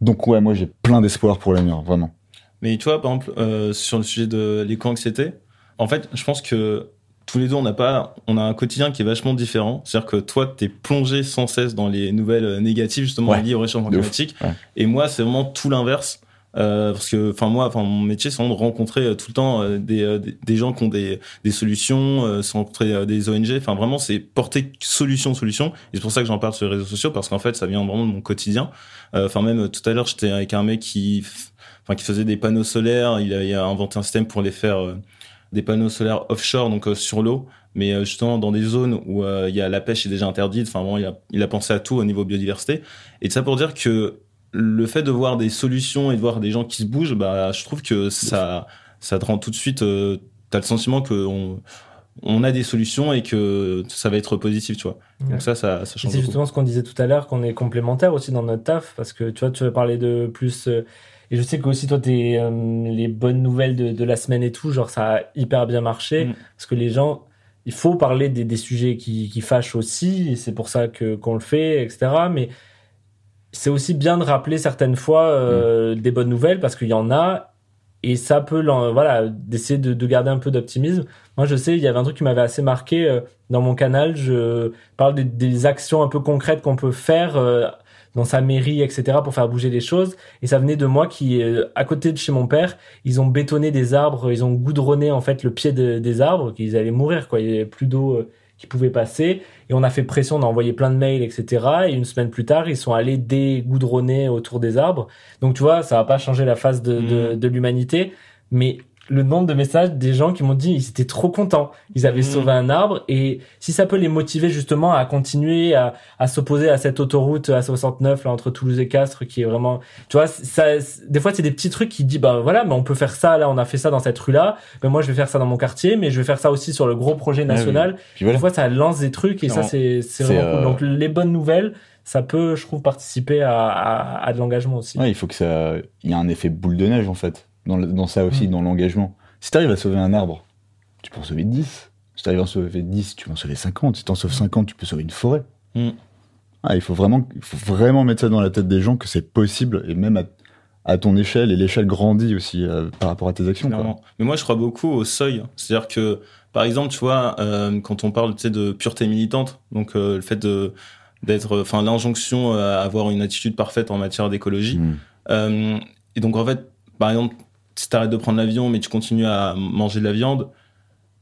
Donc ouais, moi j'ai plein d'espoir pour l'avenir, vraiment. Mais tu vois, par exemple, euh, sur le sujet de l'éco-anxiété, en fait, je pense que tous les deux, on n'a pas, on a un quotidien qui est vachement différent. C'est-à-dire que toi, t'es plongé sans cesse dans les nouvelles euh, négatives, justement, Ouais. liées au réchauffement climatique. Ouais. Et moi, c'est vraiment tout l'inverse. Euh, parce que, enfin, moi, enfin, mon métier, c'est vraiment de rencontrer euh, tout le temps euh, des, des, des gens qui ont des, des solutions, euh, c'est rencontrer des ONG. Enfin, vraiment, c'est porter solution, solution. Et c'est pour ça que j'en parle sur les réseaux sociaux, parce qu'en fait, ça vient vraiment de mon quotidien. Euh, Enfin, même tout à l'heure, j'étais avec un mec qui, enfin, qui faisait des panneaux solaires. Il a, il a inventé un système pour les faire euh, des panneaux solaires offshore, donc euh, sur l'eau, mais euh, justement dans des zones où euh, il y a la pêche est déjà interdite. Enfin, vraiment, il a, il a pensé à tout au niveau biodiversité. Et ça pour dire que le fait de voir des solutions et de voir des gens qui se bougent, bah, je trouve que ça, ça te rend tout de suite. Euh, T'as le sentiment que on, on a des solutions et que ça va être positif, tu vois. Ouais. Donc ça, ça, change c'est justement ce qu'on disait tout à l'heure, qu'on est complémentaires aussi dans notre taf, parce que tu vois, tu veux parler de plus. Et je sais que aussi toi, t'es, euh, les bonnes nouvelles de, de la semaine et tout, genre ça a hyper bien marché, Mm. parce que les gens, il faut parler des, des sujets qui, qui fâchent aussi, et c'est pour ça que qu'on le fait, etc. Mais c'est aussi bien de rappeler certaines fois euh, des bonnes nouvelles, parce qu'il y en a, et ça peut, voilà, d'essayer de, de garder un peu d'optimisme. Moi, je sais, il y avait un truc qui m'avait assez marqué euh, dans mon canal. Je parle des, des actions un peu concrètes qu'on peut faire euh, dans sa mairie, etc., pour faire bouger les choses. Et ça venait de moi qui, euh, à côté de chez mon père, ils ont bétonné des arbres, ils ont goudronné en fait le pied de- des arbres, qu'ils allaient mourir, quoi. Il y avait plus d'eau euh, qui pouvait passer. Et on a fait pression, on a envoyé plein de mails, etc. Et une semaine plus tard, ils sont allés dégoudronner autour des arbres. Donc tu vois, ça va pas changer la face de, de, Mhm. de l'humanité, mais le nombre de messages des gens qui m'ont dit ils étaient trop contents, ils avaient Mhm. sauvé un arbre et si ça peut les motiver justement à continuer à, à s'opposer à cette autoroute à 69 là entre Toulouse et Castres qui est vraiment tu vois ça des fois c'est des petits trucs qui disent bah voilà mais on peut faire ça là on a fait ça dans cette rue là mais moi je vais faire ça dans mon quartier mais je vais faire ça aussi sur le gros projet national Puis voilà. des fois ça lance des trucs et ça Non. c'est C'est, vraiment cool euh, donc les bonnes nouvelles ça peut je trouve participer à, à, à de l'engagement aussi Ouais, il faut que ça. Il y a un effet boule de neige en fait dans, le- dans ça aussi, Mm. dans l'engagement. Si t'arrives à sauver un arbre, tu peux en sauver 10. Si t'arrives à en sauver 10, tu peux en sauver 50. Si t'en sauves 50, tu peux sauver une forêt. Mm. Ah, il faut vraiment, il faut vraiment mettre ça dans la tête des gens que c'est possible et même à, à ton échelle et l'échelle grandit aussi euh, par rapport à tes actions. quoi. Mais moi, je crois beaucoup au seuil. C'est-à-dire que, par exemple, tu vois, euh, quand on parle tu de pureté militante, donc euh, le fait de d'être, enfin, l'injonction à avoir une attitude parfaite en matière d'écologie. Mm. Et donc, en fait, par exemple, si t'arrêtes de prendre l'avion, mais tu continues à manger de la viande,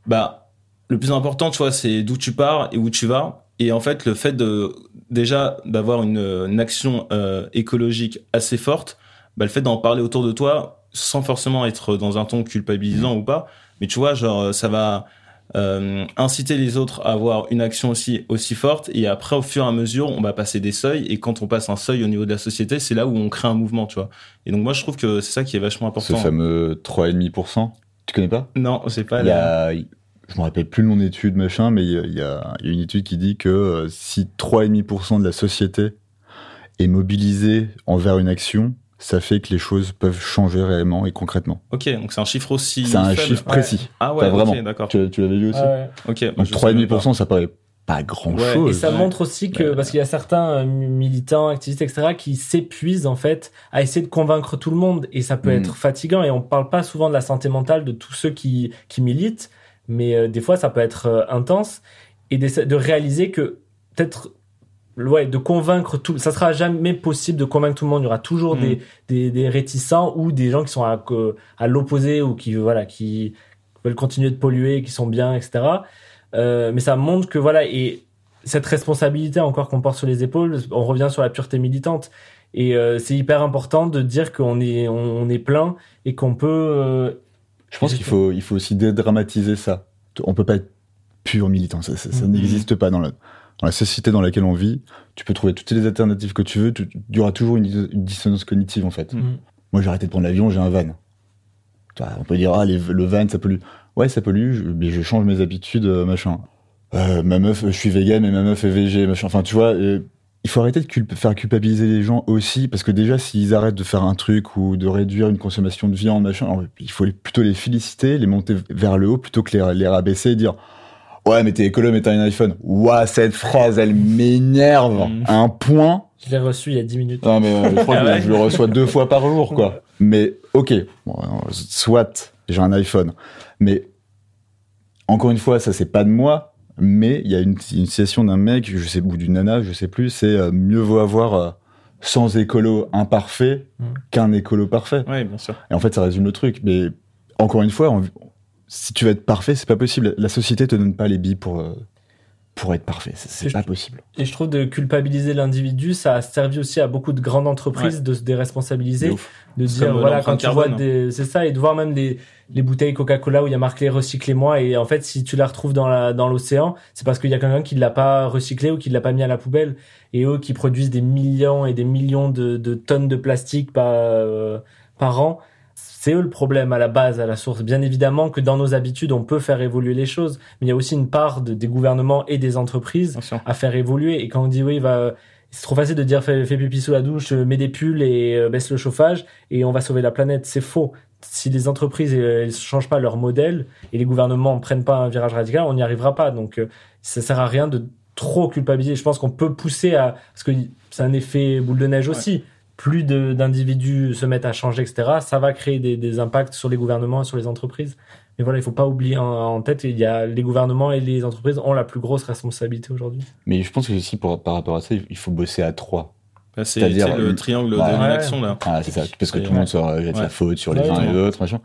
bah, le plus important, tu vois, c'est d'où tu pars et où tu vas. Et en fait, le fait de déjà d'avoir une, une action euh, écologique assez forte, bah, le fait d'en parler autour de toi, sans forcément être dans un ton culpabilisant ou pas, mais tu vois, genre, ça va euh, inciter les autres à avoir une action aussi aussi forte. Et après, au fur et à mesure, on va passer des seuils. Et quand on passe un seuil au niveau de la société, c'est là où on crée un mouvement, tu vois. Et donc moi, je trouve que c'est ça qui est vachement Ce important. fameux 3,5%. Tu connais pas? Non, c'est pas Il y la- a, je me rappelle plus le nom d'étude, machin, mais il y a, il y a- il y a une étude qui dit que euh, si 3,5% de la société est mobilisée envers une action, ça fait que les choses peuvent changer réellement et concrètement. Ok, donc c'est un chiffre aussi. C'est un faible. chiffre précis. Ah ouais, Enfin, vraiment. ok, d'accord. Tu, tu l'avais lu aussi Ouais. Ok, Donc je savais même pas. 3,5%, ça paraît pas grand Ouais. chose. Et ça Ouais. montre aussi que, Ouais. parce qu'il y a certains euh, militants, activistes, etc., qui s'épuisent, en fait, à essayer de convaincre tout le monde. Et ça peut Mm. être fatigant. Et on parle pas souvent de la santé mentale de tous ceux qui, qui militent. Mais euh, des fois, ça peut être euh, intense. Et de réaliser que, peut-être, ouais, de convaincre tout, ça sera jamais possible de convaincre tout le monde. Il y aura toujours Mm. des, des, des réticents ou des gens qui sont à, à l'opposé ou qui, voilà, qui veulent continuer de polluer, qui sont bien, etc. Euh, mais ça montre que voilà et cette responsabilité encore qu'on porte sur les épaules, on revient sur la pureté militante et euh, c'est hyper important de dire qu'on est on est plein et qu'on peut euh, Je pense qu'il faut, il faut aussi dédramatiser ça. On peut pas être pur militant, ça, ça, ça Mhm. n'existe pas dans la, dans la société dans laquelle on vit. Tu peux trouver toutes les alternatives que tu veux, tu- il y aura toujours une, dis- une dissonance cognitive en fait. Mhm. Moi, j'ai arrêté de prendre l'avion, j'ai un van. On peut dire, ah, les- le van, ça pollue. Ouais, ça pollue, je- mais je change mes habitudes, euh, machin. Euh, ma meuf, je suis vegan, mais ma meuf est végé, machin. Enfin, tu vois, euh, il faut arrêter de culp- faire culpabiliser les gens aussi, parce que déjà, s'ils arrêtent de faire un truc ou de réduire une consommation de viande, machin, alors, il faut les- plutôt les féliciter, les monter vers le haut, plutôt que les, les rabaisser et dire Ouais, mais t'es écolo, mais t'as un iPhone. Ouah, cette phrase, elle m'énerve Mm. à un point. Je l'ai reçu il y a 10 minutes. Non, mais euh, je crois Ah que ouais je le reçois deux fois par jour, quoi. Mais ok, bon, euh, soit j'ai un iPhone, mais encore une fois, ça c'est pas de moi. Mais il y a une, une d'un mec, je sais, ou d'une nana, je sais plus, c'est euh, mieux vaut avoir euh, 100 écolos imparfaits Mm. qu'un écolo parfait. Ouais, bien sûr. Et en fait, ça résume le truc. Mais encore une fois, on- si tu veux être parfait, c'est pas possible. La société te donne pas les billes pour, euh, pour être parfait. C'est- pas possible. Et je trouve de culpabiliser l'individu, ça a servi aussi à beaucoup de grandes entreprises de se déresponsabiliser. De dire comme voilà quand tu vois des c'est ça et de voir même des les bouteilles Coca-Cola où il y a marqué recyclez-moi et en fait si tu la retrouves dans la dans l'océan c'est parce qu'il y a quelqu'un qui l'a pas recyclé ou qui l'a pas mis à la poubelle et eux qui produisent des millions et des millions de, de tonnes de plastique par euh, par an c'est eux le problème à la base, à la source. Bien évidemment que dans nos habitudes, on peut faire évoluer les choses, mais il y a aussi une part de- des gouvernements et des entreprises à faire évoluer. Et quand on dit oui, va, c'est trop facile de dire fais, fais pipi sous la douche, euh, mets des pulls et euh, baisse le chauffage et on va sauver la planète. C'est faux. Si les entreprises ne changent pas leur modèle et les gouvernements ne prennent pas un virage radical, on n'y arrivera pas. Donc euh, ça sert à rien de trop culpabiliser. Je pense qu'on peut pousser à parce que c'est un effet boule de neige aussi. Plus de- d'individus se mettent à changer, etc. Ça va créer des, des impacts sur les gouvernements et sur les entreprises. Mais voilà, il faut pas oublier en, en tête, il y a les gouvernements et les entreprises ont la plus grosse responsabilité aujourd'hui. Mais je pense que aussi, pour, par rapport à ça, il faut bosser à trois. Bah, c'est le euh, triangle ouais. de l'inaction, là. Ah, c'est ça. Parce que tout le monde se jette Ouais. la faute sur les Ouais, uns et ouais. les autres, machin.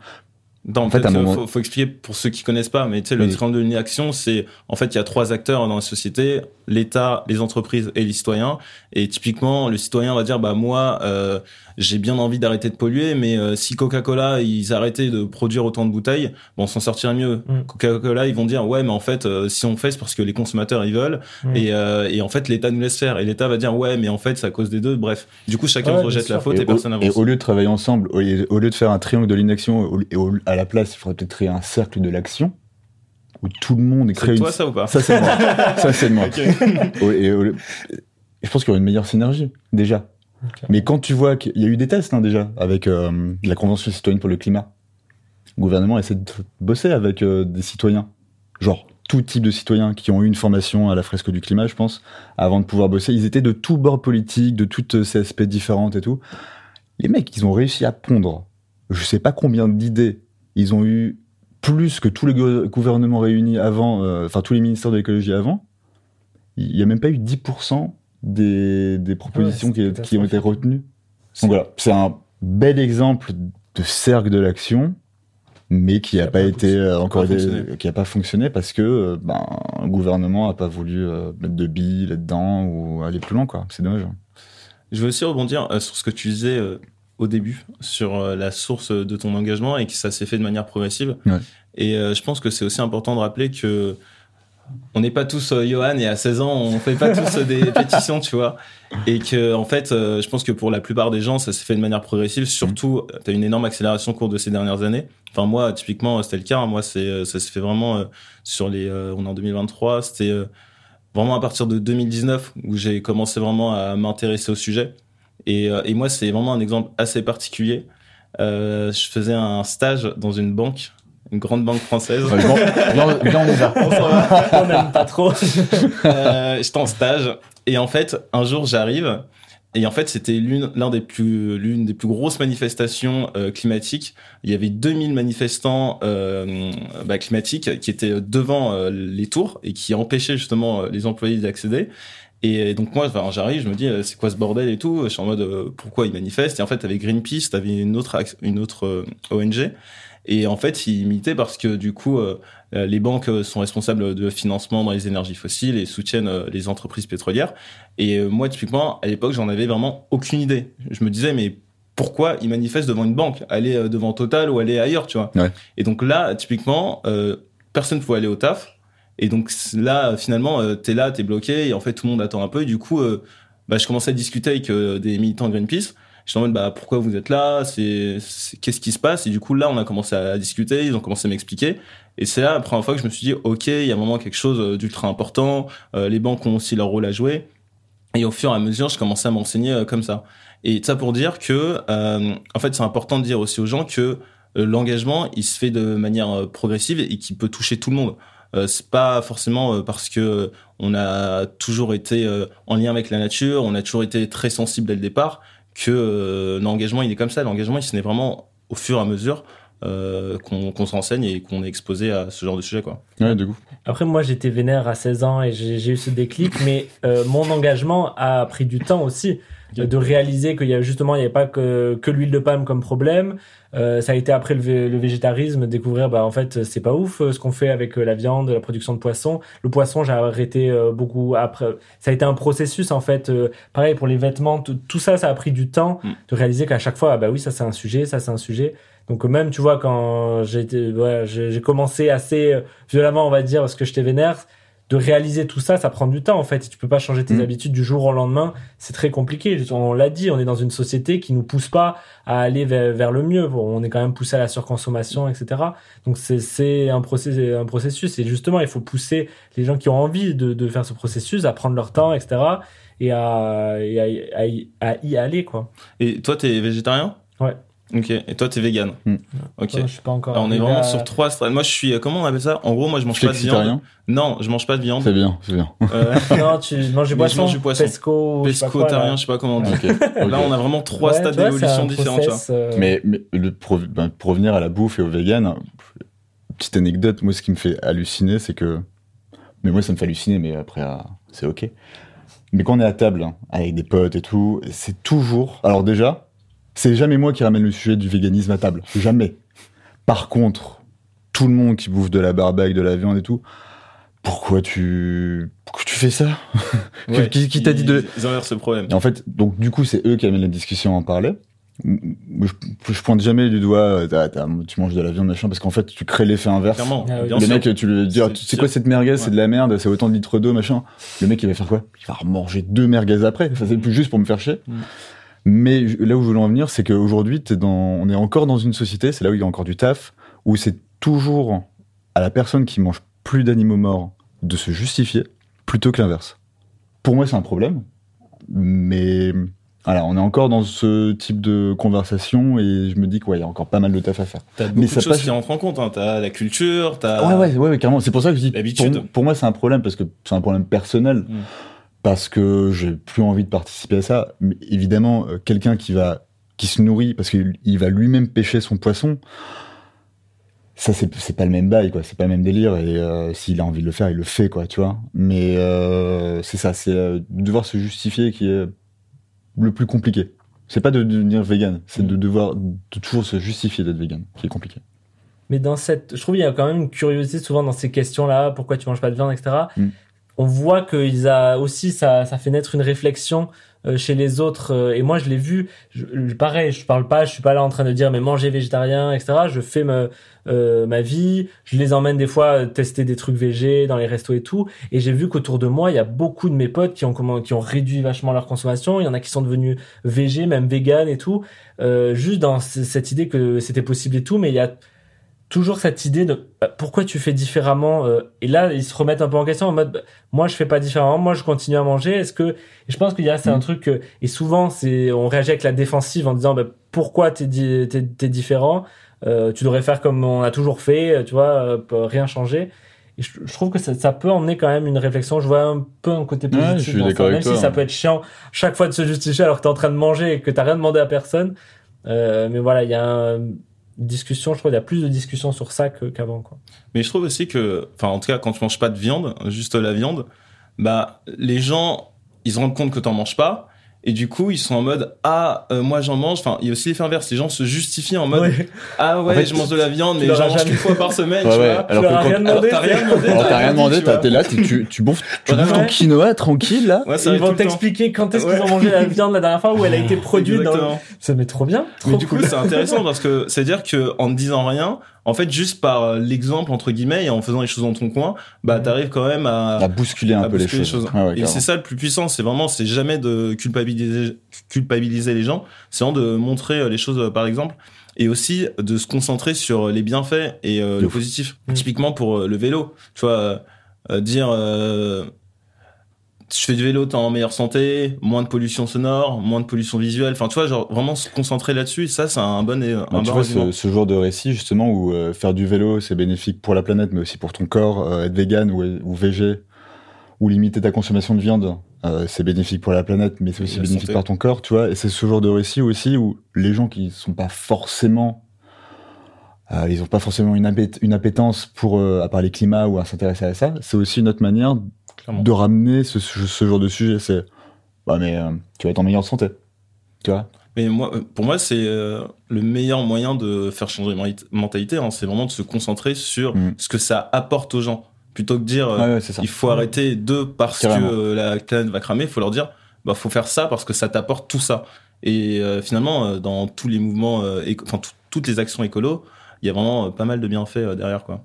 Non, en, fait, moment- faut, faut expliquer pour ceux qui connaissent pas, mais tu sais, le Oui. triangle de l'inaction, c'est en fait il y a trois acteurs dans la société l'État, les entreprises et les citoyens. Et typiquement, le citoyen va dire bah moi euh, j'ai bien envie d'arrêter de polluer, mais euh, si Coca-Cola ils arrêtaient de produire autant de bouteilles, bon, on s'en sortirait mieux. Mm. Coca-Cola ils vont dire ouais mais en fait euh, si on fait c'est parce que les consommateurs ils veulent Mm. et, euh, et en fait l'État nous laisse faire et l'État va dire ouais mais en fait c'est à cause des deux. Bref, du coup chacun Ouais, rejette la faute et, et, personne au, et au lieu de travailler ensemble, au, lieu- de faire un triangle de l'inaction, au- et au- à la place, il faudrait peut-être créer un cercle de l'action où tout le monde crée C'est une. toi ça ou pas Ça, c'est moi. ça, c'est moi. Ok. Au- et je pense qu'il y aurait une meilleure synergie, déjà. Mais quand tu vois qu'il y a eu des tests, hein, déjà, avec euh, la Convention citoyenne pour le climat, le gouvernement essaie de bosser avec euh, des citoyens. Genre, tout type de citoyens qui ont eu une formation à la fresque du climat, je pense, avant de pouvoir bosser. Ils étaient de tous bords politiques, de toutes euh, CSP différentes et tout. Les mecs, ils ont réussi à pondre, je sais pas combien d'idées. Ils ont eu plus que tous les gou- gouvernements réunis avant, euh, enfin tous les ministères de l'écologie avant. Il y a même pas eu 10% des, des propositions Ouais, qui, ont été retenues. Donc voilà, c'est un bel exemple de cercle de l'action, mais qui n'a a pas pas été euh, encore qui a pas fonctionné parce que euh, ben le gouvernement a pas voulu euh, mettre de billes là-dedans ou aller plus loin quoi. C'est dommage. Je veux aussi rebondir euh, sur ce que tu disais euh, au début, sur euh, la source de ton engagement et que ça s'est fait de manière progressive. Ouais. Et euh, je pense que c'est aussi important de rappeler que on n'est pas tous euh, Johan et à 16 ans on fait pas tous des pétitions, tu vois. Et que en fait, euh, je pense que pour la plupart des gens, ça s'est fait de manière progressive. Surtout, tu as une énorme accélération au cours de ces dernières années. Enfin moi, typiquement, c'était le cas. hein. Moi, c'est ça s'est fait vraiment sur les. on est en 2023. C'était vraiment à partir de 2019 où j'ai commencé vraiment à m'intéresser au sujet. Et, euh, et moi, c'est vraiment un exemple assez particulier. Euh, je faisais un stage dans une banque, une grande banque française. Ouais, viens, on va. on n'aime pas trop. Euh, J'étais en stage et en fait, un jour, j'arrive et en fait, c'était l'une l'un des plus l'une des plus grosses manifestations euh, climatiques. Il y avait 2000 manifestants euh, bah, climatiques qui étaient devant euh, les tours et qui empêchaient justement euh, les employés d'y accéder. Et donc moi, enfin, j'arrive, je me dis euh, c'est quoi ce bordel et tout? Je suis en mode euh, pourquoi ils manifestent Et en fait, t'avais Greenpeace, t'avais une autre une autre euh, ONG. Et en fait, ils imitaient parce que du coup, euh, euh, les banques euh, sont responsables de financement dans les énergies fossiles et soutiennent euh, les entreprises pétrolières. Et euh, moi, typiquement, à l'époque, j'en avais vraiment aucune idée. Je me disais, mais pourquoi ils manifestent devant une banque? Aller euh, devant Total ou aller ailleurs, tu vois? Ouais. Et donc là, typiquement, euh, personne ne pouvait aller au taf. Et donc là, finalement, euh, t'es là, t'es bloqué, et en fait, tout le monde attend un peu. Et du coup, euh, bah, je commençais à discuter avec euh, des militants Greenpeace. J'étais en mode, bah, pourquoi vous êtes là? Qu'est-ce qui se passe? Et du coup, là, on a commencé à discuter. Ils ont commencé à m'expliquer. Et c'est là la première fois que je me suis dit, ok, il y a vraiment quelque chose d'ultra important. Les banques ont aussi leur rôle à jouer. Et au fur et à mesure, je commençais à m'enseigner comme ça. Et ça pour dire que, en fait, c'est important de dire aussi aux gens que l'engagement, il se fait de manière progressive et qu'il peut toucher tout le monde. Euh, c'est pas forcément euh, parce que on a toujours été euh, en lien avec la nature, on a toujours été très sensible dès le départ que euh, l'engagement il est comme ça. L'engagement il se naît vraiment au fur et à mesure euh, qu'on qu'on se renseigne et qu'on est exposé à ce genre de sujet quoi. Ouais, de coup. Après, moi, j'étais vénère à 16 ans et j'ai eu ce déclic, mais euh, mon engagement a pris du temps aussi Ok. de réaliser qu'il y a justement, il n'y avait pas que, que l'huile de palme comme problème. Euh, ça a été après le, vé- le végétarisme, découvrir, bah, en fait, c'est pas ouf euh, ce qu'on fait avec euh, la viande, la production de poisson. Le poisson, j'ai arrêté euh, beaucoup après. Ça a été un processus, en fait. euh, pareil pour les vêtements, tout tout ça, ça a pris du temps Mm. de réaliser qu'à chaque fois, ah, bah oui, ça c'est un sujet, ça c'est un sujet. Donc même, tu vois, quand j'ai ouais, j'ai commencé assez euh, violemment, on va dire, parce que j'étais vénère, de réaliser tout ça, ça prend du temps en fait. Tu peux pas changer tes Mm. habitudes du jour au lendemain. C'est très compliqué. On l'a dit, on est dans une société qui nous pousse pas à aller vers, vers le mieux. On est quand même poussé à la surconsommation, etc. Donc c'est un processus, un processus. Et justement, il faut pousser les gens qui ont envie de, de faire ce processus à prendre leur temps, etc. Et à, et à, à y aller quoi. Et toi t'es végétarien? Ouais. Ok. Et toi t'es vegan. Mm. Ok. Moi, je suis pas encore. Alors, on est vraiment sur trois strates. Moi je suis euh, comment on appelle ça? En gros moi je mange pas de viande. Non, je mange pas de viande. C'est bien, c'est bien. Euh, Non, tu manges du Mais je poisson. mange du poisson. Pesco, je sais pas quoi, là. pescotarien, je sais pas comment on dit. Ok. ok. Là on a vraiment trois Ouais, stades d'évolution différents. tu vois. process, euh, Mais, mais le, pour, ben, pour revenir à la bouffe et au vegan, petite anecdote, moi ce qui me fait halluciner, c'est que. Mais moi ça me fait halluciner, mais après ah, c'est ok. Mais quand on est à table, hein, avec des potes et tout, c'est toujours. Alors déjà, c'est jamais moi qui ramène le sujet du véganisme à table. Jamais. Par contre, tout le monde qui bouffe de la barbaque, de la viande et tout, pourquoi tu. Pourquoi tu fais ça Ouais, Qui- qui t'a dit de- Ils inversent ce problème. Et en fait, donc du coup, c'est eux qui amènent la discussion à en parler. Je, je pointe jamais du doigt, euh, tu manges de la viande, machin, parce qu'en fait, tu crées l'effet inverse. Clairement. Ah oui. bien le sûr. mec, tu lui dis, C'est tu sais quoi cette merguez, c'est de la merde, c'est autant de litres d'eau, machin. Le mec, il va faire quoi? Il va manger deux merguez après. Ça, c'est plus juste pour me faire chier. Mm. Mais là où je voulais en venir, c'est qu'aujourd'hui, on est encore dans une société, c'est là où il y a encore du taf, où c'est toujours à la personne qui mange plus d'animaux morts de se justifier, plutôt que l'inverse. Pour moi, c'est un problème, mais voilà, on est encore dans ce type de conversation et je me dis qu'il y a encore pas mal de taf à faire. T'as Mais beaucoup ça de choses passe- qui rentrent en compte. Hein. T'as la culture, t'as. Ouais, ouais, ouais, ouais, carrément. C'est pour ça que je dis, pour, pour moi, c'est un problème parce que c'est un problème personnel. Mm. Parce que j'ai plus envie de participer à ça. Mais évidemment, euh, quelqu'un qui va, qui se nourrit parce qu'il il va lui-même pêcher son poisson, ça, c'est, c'est pas le même bail, quoi. C'est pas le même délire. Et euh, s'il a envie de le faire, il le fait, quoi, tu vois. Mais euh, c'est ça, c'est euh, devoir se justifier qui est le plus compliqué. C'est pas de devenir vegan, c'est de devoir de toujours se justifier d'être vegan, qui est compliqué. Mais dans cette, je trouve qu'il y a quand même une curiosité souvent dans ces questions-là, pourquoi tu manges pas de viande, etc. Mm. On voit qu'ils a aussi ça, ça fait naître une réflexion euh, chez les autres. euh, et moi, je l'ai vu. Je, pareil, je parle pas, je suis pas là en train de dire mais manger végétarien, etc. Je fais ma, euh, ma vie. Je les emmène des fois euh, tester des trucs végés dans les restos et tout. Et j'ai vu qu'autour de moi, il y a beaucoup de mes potes qui ont qui ont réduit vachement leur consommation. Il y en a qui sont devenus végés, même vegan et tout. Euh, juste dans cette idée que c'était possible et tout. Mais il y a toujours cette idée de euh, pourquoi tu fais différemment euh, et là ils se remettent un peu en question en mode bah, moi je fais pas différemment moi je continue à manger. Est-ce que et je pense qu'il y a c'est un Mm. truc que- et souvent c'est on réagit avec la défensive en disant bah, pourquoi t'es di- t'es t'es différent euh, tu devrais faire comme on a toujours fait euh, tu vois euh, rien changer. Et je, je trouve que ça, ça peut emmener quand même une réflexion. Je vois un peu un côté Ouais, positif je suis dans d'accord ça, même si ça peut être chiant chaque fois de se justifier alors que t'es en train de manger et que t'as rien demandé à personne. Euh, mais voilà il y a un, discussion je crois il y a plus de discussions sur ça qu'avant quoi Mais je trouve aussi que, enfin, en tout cas, quand tu manges pas de viande, juste la viande, bah, les gens, ils se rendent compte que t'en manges pas. Et du coup, ils sont en mode, ah, euh, moi j'en mange. Enfin, il y a aussi l'effet inverse. Les gens se justifient en mode, Ouais. ah ouais, En fait, je mange de la viande, mais j'en mange jamais- qu'une fois par semaine, Ouais, tu ouais. vois. Alors que rien demandé t'as rien demandé. T'as rien demandé, t'es là, tu, tu bouffes, tu bouffes ton quinoa tranquille là. Ouais, ça Ils vont t'expliquer quand est-ce qu'ils ont mangé la viande la dernière fois où elle a été produite dans. Ça met trop bien. Mais du coup, c'est intéressant parce que c'est-à-dire que en ne disant rien, en fait, juste par euh, l'exemple entre guillemets et en faisant les choses dans ton coin, bah Mhm. t'arrives quand même à, À bousculer un à peu les choses. Ouais, et c'est ça le plus puissant, c'est vraiment, c'est jamais de culpabiliser, culpabiliser les gens, c'est vraiment de montrer euh, les choses euh, par exemple, et aussi de se concentrer sur les bienfaits et euh, le positif. Mm. Typiquement pour euh, le vélo, tu vois, euh, euh, dire, euh, je fais du vélo, t'es en meilleure santé, moins de pollution sonore, moins de pollution visuelle, enfin tu vois, genre vraiment se concentrer là-dessus, ça c'est un bon, un Bah, bon tu vois, ce, ce genre de récit, justement, où euh, faire du vélo, c'est bénéfique pour la planète, mais aussi pour ton corps, euh, être vegan ou, ou végé, ou limiter ta consommation de viande, euh, c'est bénéfique pour la planète, mais c'est aussi la bénéfique santé. par ton corps, tu vois. Et c'est ce genre de récit aussi où les gens qui sont pas forcément, euh, ils ont pas forcément une, appét- une appétence pour, euh, à parler climat ou à s'intéresser à ça, c'est aussi une autre manière Clairement. de ramener ce, genre de sujet. C'est, bah, mais euh, tu vas être en meilleure santé, tu vois? Mais moi, euh, pour moi, c'est euh, le meilleur moyen de faire changer la mentalité. hein. c'est vraiment de se concentrer sur Mm. ce que ça apporte aux gens, plutôt que de dire euh, ouais, il faut arrêter de parce Carrément. que la planète va cramer. Il faut leur dire bah faut faire ça parce que ça t'apporte tout ça. Et finalement, dans tous les mouvements, enfin tout- toutes les actions écolo, il y a vraiment pas mal de bienfaits derrière quoi.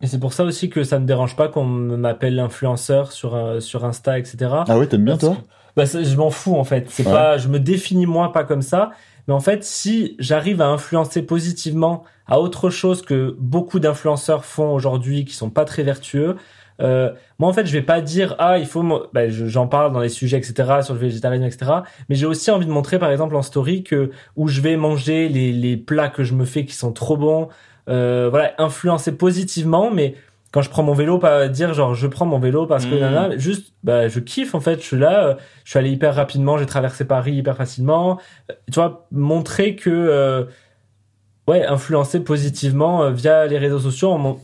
Et c'est pour ça aussi que ça me dérange pas qu'on m'appelle influenceur sur, euh, sur Insta, etc. Ah ouais, t'aimes bien toi? Que- bah, Je m'en fous en fait. C'est Ouais. pas, je me définis moi pas comme ça. Mais en fait, si j'arrive à influencer positivement à autre chose que beaucoup d'influenceurs font aujourd'hui, qui sont pas très vertueux, euh, moi en fait, je vais pas dire ah il faut, bah, je- j'en parle dans les sujets etc sur le végétarisme etc. Mais j'ai aussi envie de montrer par exemple en story que où je vais manger les, les plats que je me fais qui sont trop bons, voilà influencer positivement, mais quand je prends mon vélo, pas dire genre je prends mon vélo parce que Mhm. nana, juste bah je kiffe en fait, je suis là, euh, je suis allé hyper rapidement, j'ai traversé Paris hyper facilement, Euh, tu vois, montrer que euh, ouais, influencer positivement euh, via les réseaux sociaux en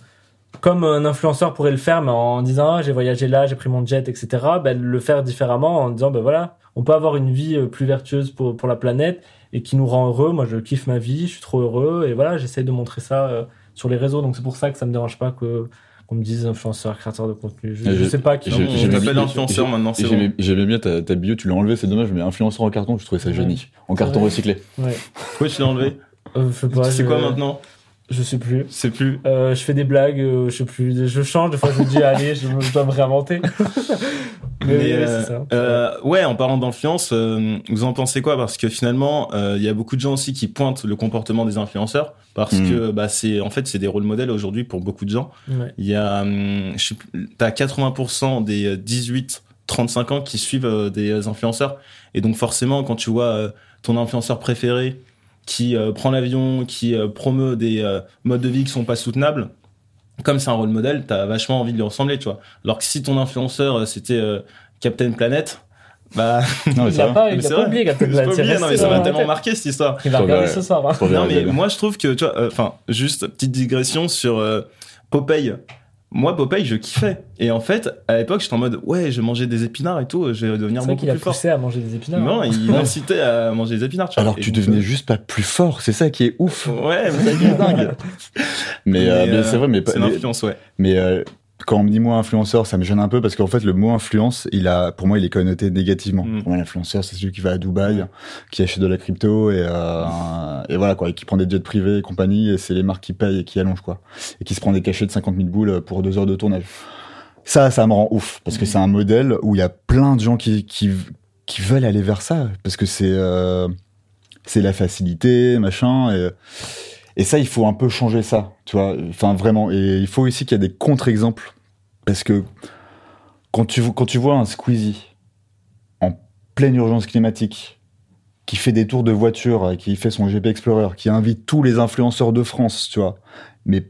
comme un influenceur pourrait le faire mais en disant ah, j'ai voyagé là, j'ai pris mon jet etc. Ben, le faire différemment en disant ben voilà, on peut avoir une vie euh, plus vertueuse pour pour la planète et qui nous rend heureux. Moi je kiffe ma vie, je suis trop heureux et voilà, j'essaie de montrer ça euh, sur les réseaux donc c'est pour ça que ça me dérange pas que qu'on me dise influenceur, créateur de contenu. Je, je- sais pas qui. je- t'appelle bien- influenceur maintenant, c'est bon. J'aimais bien ta, ta bio, tu l'as enlevé, c'est dommage, mais influenceur en carton, je trouvais ça Ouais. génie. En carton Ouais. recyclé. Ouais. Pourquoi tu l'as enlevé Euh. C'est je- quoi maintenant Je sais plus. C'est plus. Euh, je fais des blagues, euh, je sais plus. Je change, des fois je me dis allez, je, je dois me réinventer. Mais, oui, euh, ça. euh, ouais, en parlant d'influence, euh, vous en pensez quoi? Parce que finalement, euh, il y a beaucoup de gens aussi qui pointent le comportement des influenceurs parce Mm. que bah c'est en fait c'est des rôles modèles aujourd'hui pour beaucoup de gens. Ouais. Il y a, hum, t'as 80% des 18-35 ans qui suivent euh, des influenceurs et donc forcément quand tu vois euh, ton influenceur préféré qui euh, prend l'avion, qui euh, promeut des euh, modes de vie qui sont pas soutenables, comme c'est un rôle modèle, t'as vachement envie de lui ressembler, tu vois. Alors que si ton influenceur euh, c'était euh, Captain Planet, bah Non, mais Il vrai. pas, il l'a pas oublié, Captain Planet. non mais ça m'a tellement marqué cette histoire. Il va regarder ce soir. hein. Non mais moi je trouve que tu vois, euh, enfin juste petite digression sur euh, Popeye. Moi Popeye je kiffais et en fait à l'époque j'étais en mode ouais je mangeais des épinards et tout je vais devenir C'est beaucoup qu'il a plus fort. poussé à manger des épinards. Non hein. il incitait à manger des épinards. Tu vois. Alors que Et tu donc, devenais juste pas plus fort, c'est ça qui est ouf. Ouais mais c'est dingue. Mais, euh, Mais, euh, c'est vrai, mais, pas- C'est mais, l'influence ouais. mais, euh, quand on me dit moi influenceur, ça me gêne un peu parce qu'en fait le mot influence, il a, pour moi, il est connoté négativement. Mm. Pour moi, l'influenceur, c'est celui qui va à Dubaï, qui achète de la crypto et, euh, et voilà quoi, et qui prend des jets privés et compagnie, et c'est les marques qui payent et qui allongent quoi, et qui se prend des cachets de 50 000 boules pour deux heures de tournage. Ça, ça me rend ouf parce que Mm. c'est un modèle où il y a plein de gens qui qui, qui veulent aller vers ça parce que c'est euh, c'est la facilité, machin. Et, et ça, il faut un peu changer ça, tu vois. Enfin, vraiment. Et il faut aussi qu'il y ait des contre-exemples. Parce que quand tu, quand tu vois un Squeezie en pleine urgence climatique, qui fait des tours de voiture, euh, qui fait son GP Explorer, qui invite tous les influenceurs de France, tu vois, mais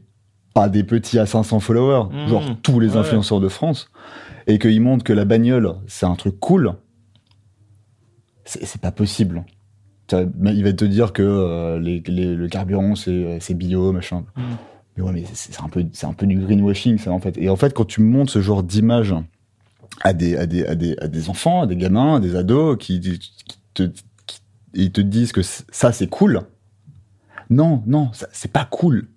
pas des petits à 500 followers, Mmh. genre tous les Ouais. influenceurs de France, et qu'il montre que la bagnole, c'est un truc cool, c'est pas possible. Il va te dire que euh, les, les- le carburant, c'est c'est bio, machin. Mm. Mais ouais, mais c'est un, peu- c'est un peu du greenwashing, ça, en fait. Et en fait, quand tu montres ce genre d'image à des, à, des, à, des, à des enfants, à des gamins, à des ados, qui, qui te, qui- ils te disent que ça, c'est cool. Non, non, c'est pas cool.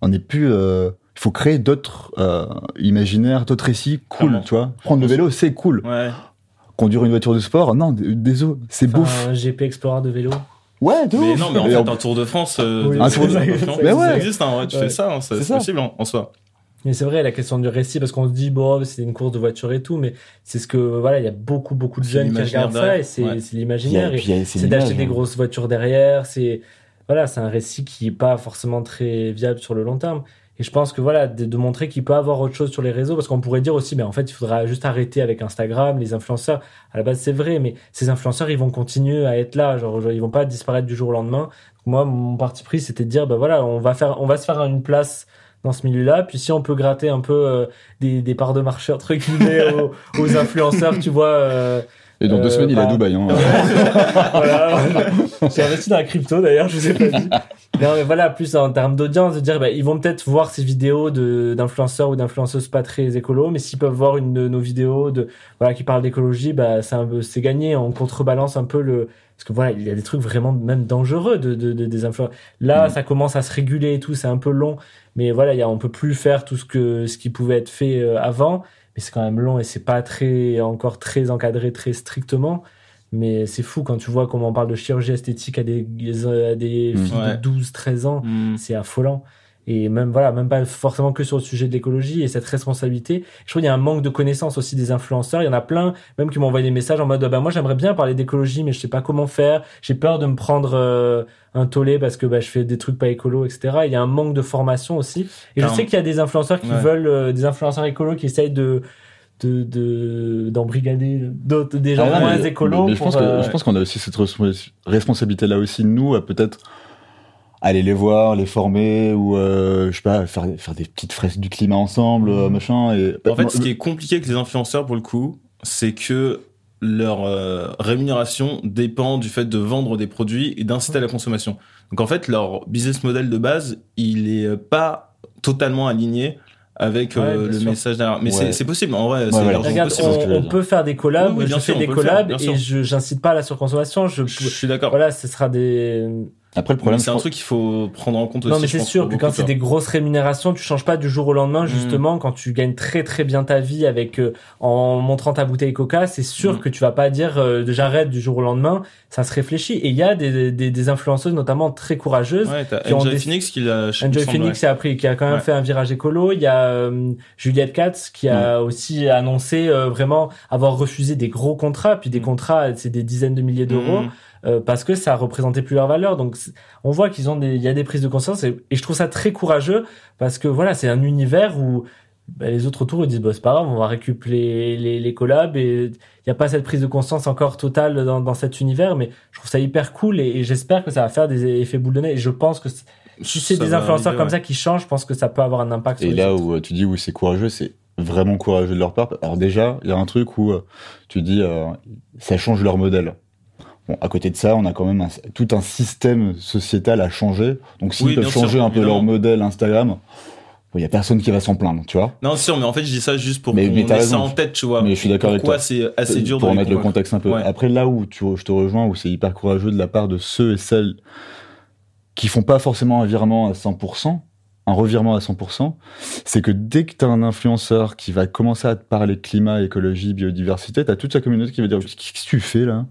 On n'est plus... euh, Il faut créer d'autres euh, imaginaires, d'autres récits cool, tu vois. Prendre le vélo, c'est cool. Ouais. Conduire une voiture de sport, non, désolé, c'est Enfin, bouffe. un GP Explorer de vélo. Ouais, de Mais ouf. non, mais en fait, en- un Tour de France, euh, Oui, Un Tour de- ça, ça Mais ça ouais. existe, hein, ouais, tu Ouais. fais ça, hein, c'est C'est c'est ça. possible hein, en soi. Mais c'est vrai, la question du récit, parce qu'on se dit, bon, c'est une course de voiture et tout, mais c'est ce que, voilà, il y a beaucoup, beaucoup de C'est jeunes qui regardent ça, et c'est l'imaginaire. c'est d'acheter des hein. grosses voitures derrière, c'est, voilà, c'est un récit qui est pas forcément très viable sur le long terme. Et je pense que voilà, de, de montrer qu'il peut avoir autre chose sur les réseaux, parce qu'on pourrait dire aussi, mais en fait, il faudra juste arrêter avec Instagram, les influenceurs. À la base, c'est vrai, mais ces influenceurs, ils vont continuer à être là, genre, ils vont pas disparaître du jour au lendemain. Moi, mon parti pris, c'était de dire, ben voilà, on va faire, on va se faire une place dans ce milieu-là. Puis si on peut gratter un peu euh, des, des parts de marché entre guillemets aux, aux influenceurs, tu vois. euh, Et dans deux Euh, semaines, il est à bah, Dubaï. Hein. voilà. J'ai investi dans la crypto d'ailleurs, je vous ai pas dit. Non mais voilà, plus en termes d'audience, de dire bah, ils vont peut-être voir ces vidéos de d'influenceurs ou d'influenceuses pas très écolo, mais s'ils peuvent voir une de nos vidéos de voilà qui parle d'écologie, bah c'est gagné. On contrebalance un peu le parce que voilà il y a des trucs vraiment même dangereux de, de, de- des influenceurs. Là Mm. ça commence à se réguler et tout, c'est un peu long, mais voilà il y a, on peut plus faire tout ce que ce qui pouvait être fait euh, avant, mais c'est quand même long et c'est pas très encore très encadré très strictement. Mais c'est fou quand tu vois comment on parle de chirurgie esthétique à des, à des Mm. filles Ouais. de 12, 13 ans. Hmm. C'est affolant. Et même, voilà, même pas forcément que sur le sujet de l'écologie et cette responsabilité. Je trouve qu'il y a un manque de connaissances aussi des influenceurs. Il y en a plein, même qui m'ont envoyé des messages en mode, bah, moi, j'aimerais bien parler d'écologie, mais je sais pas comment faire. J'ai peur de me prendre euh, un tollé parce que bah, je fais des trucs pas écolos, etc. Il y a un manque de formation aussi. Et je sais qu'il y a des influenceurs qui Ouais. veulent, euh, des influenceurs écolos qui essayent de, de, de, d'embrigader d'autres, des gens Ah ouais, moins écolos. je pense euh, je pense qu'on a aussi cette respons- responsabilité là aussi nous à peut-être aller les voir, les former ou euh, je sais pas faire faire des petites fresques du climat ensemble, euh, machin et En fait, ce qui est compliqué avec les influenceurs pour le coup, c'est que leur euh, rémunération dépend du fait de vendre des produits et d'inciter à la consommation. Donc en fait, leur business model de base, il est pas totalement aligné avec euh, Ouais, le sûr. message derrière. Mais Ouais. c'est- possible, en vrai, Regarde, possible. je on, peut faire des collabs. Oui, oui, bien je sûr, fais des faire, collabs et je j'incite pas à la surconsommation. Je, Je suis d'accord. voilà, ce sera des. Après le problème C'est un truc qu'il faut prendre en compte aussi. non, mais c'est sûr. beaucoup quand c'est des grosses rémunérations, tu changes pas du jour au lendemain. Mm. Justement, quand tu gagnes très très bien ta vie avec euh, en montrant ta bouteille Coca, c'est sûr Mm. que tu vas pas dire euh, j'arrête du jour au lendemain. Ça se réfléchit. Et il y a des, des, des influenceuses, notamment très courageuses. Ouais, t'as qui ont Enjoy des- Phoenix qui l'a. Enjoy semble, Phoenix a appris, qui a quand même Ouais. fait un virage écolo. Il y a euh, Juliette Katz qui a aussi annoncé euh, vraiment avoir refusé des gros contrats, puis des Mm. contrats, c'est des dizaines de milliers ouais. d'euros, Mm. Euh, parce que ça représentait plus leur valeur. Donc on voit qu'ils ont des, il y a des prises de conscience et, et je trouve ça très courageux parce que voilà, c'est un univers où bah, les autres autour ils disent bah, c'est pas grave, on va récupérer les, les, les collabs et il n'y a pas cette prise de conscience encore totale dans, dans cet univers, mais je trouve ça hyper cool et, et j'espère que ça va faire des effets boule de neige. Et je pense que si c'est des influenceurs comme ouais. ça qui changent, je pense que ça peut avoir un impact. sur Et là où euh, tu dis où c'est courageux, c'est vraiment courageux de leur part. Alors déjà, il y a un truc où euh, tu dis euh, ça change leur modèle. Bon, à côté de ça, on a quand même un- tout un système sociétal à changer. Donc s'ils Oui, peuvent sûr, changer un peu leur modèle Instagram, il y a personne qui va s'en plaindre, tu vois. Non, sûr, mais en fait, je dis ça juste pour Mais- qu'on ait ça en tête, tu vois. Mais je suis d'accord avec toi. c'est assez dur pour de remettre le contexte un peu. Ouais. Après, là où tu, je te rejoins, où c'est hyper courageux de la part de ceux et celles qui font pas forcément un virement à 100%, un revirement à 100%, c'est que dès que tu as un influenceur qui va commencer à te parler climat, écologie, biodiversité, tu as toute sa communauté qui va dire Qu'est-ce que tu fais là?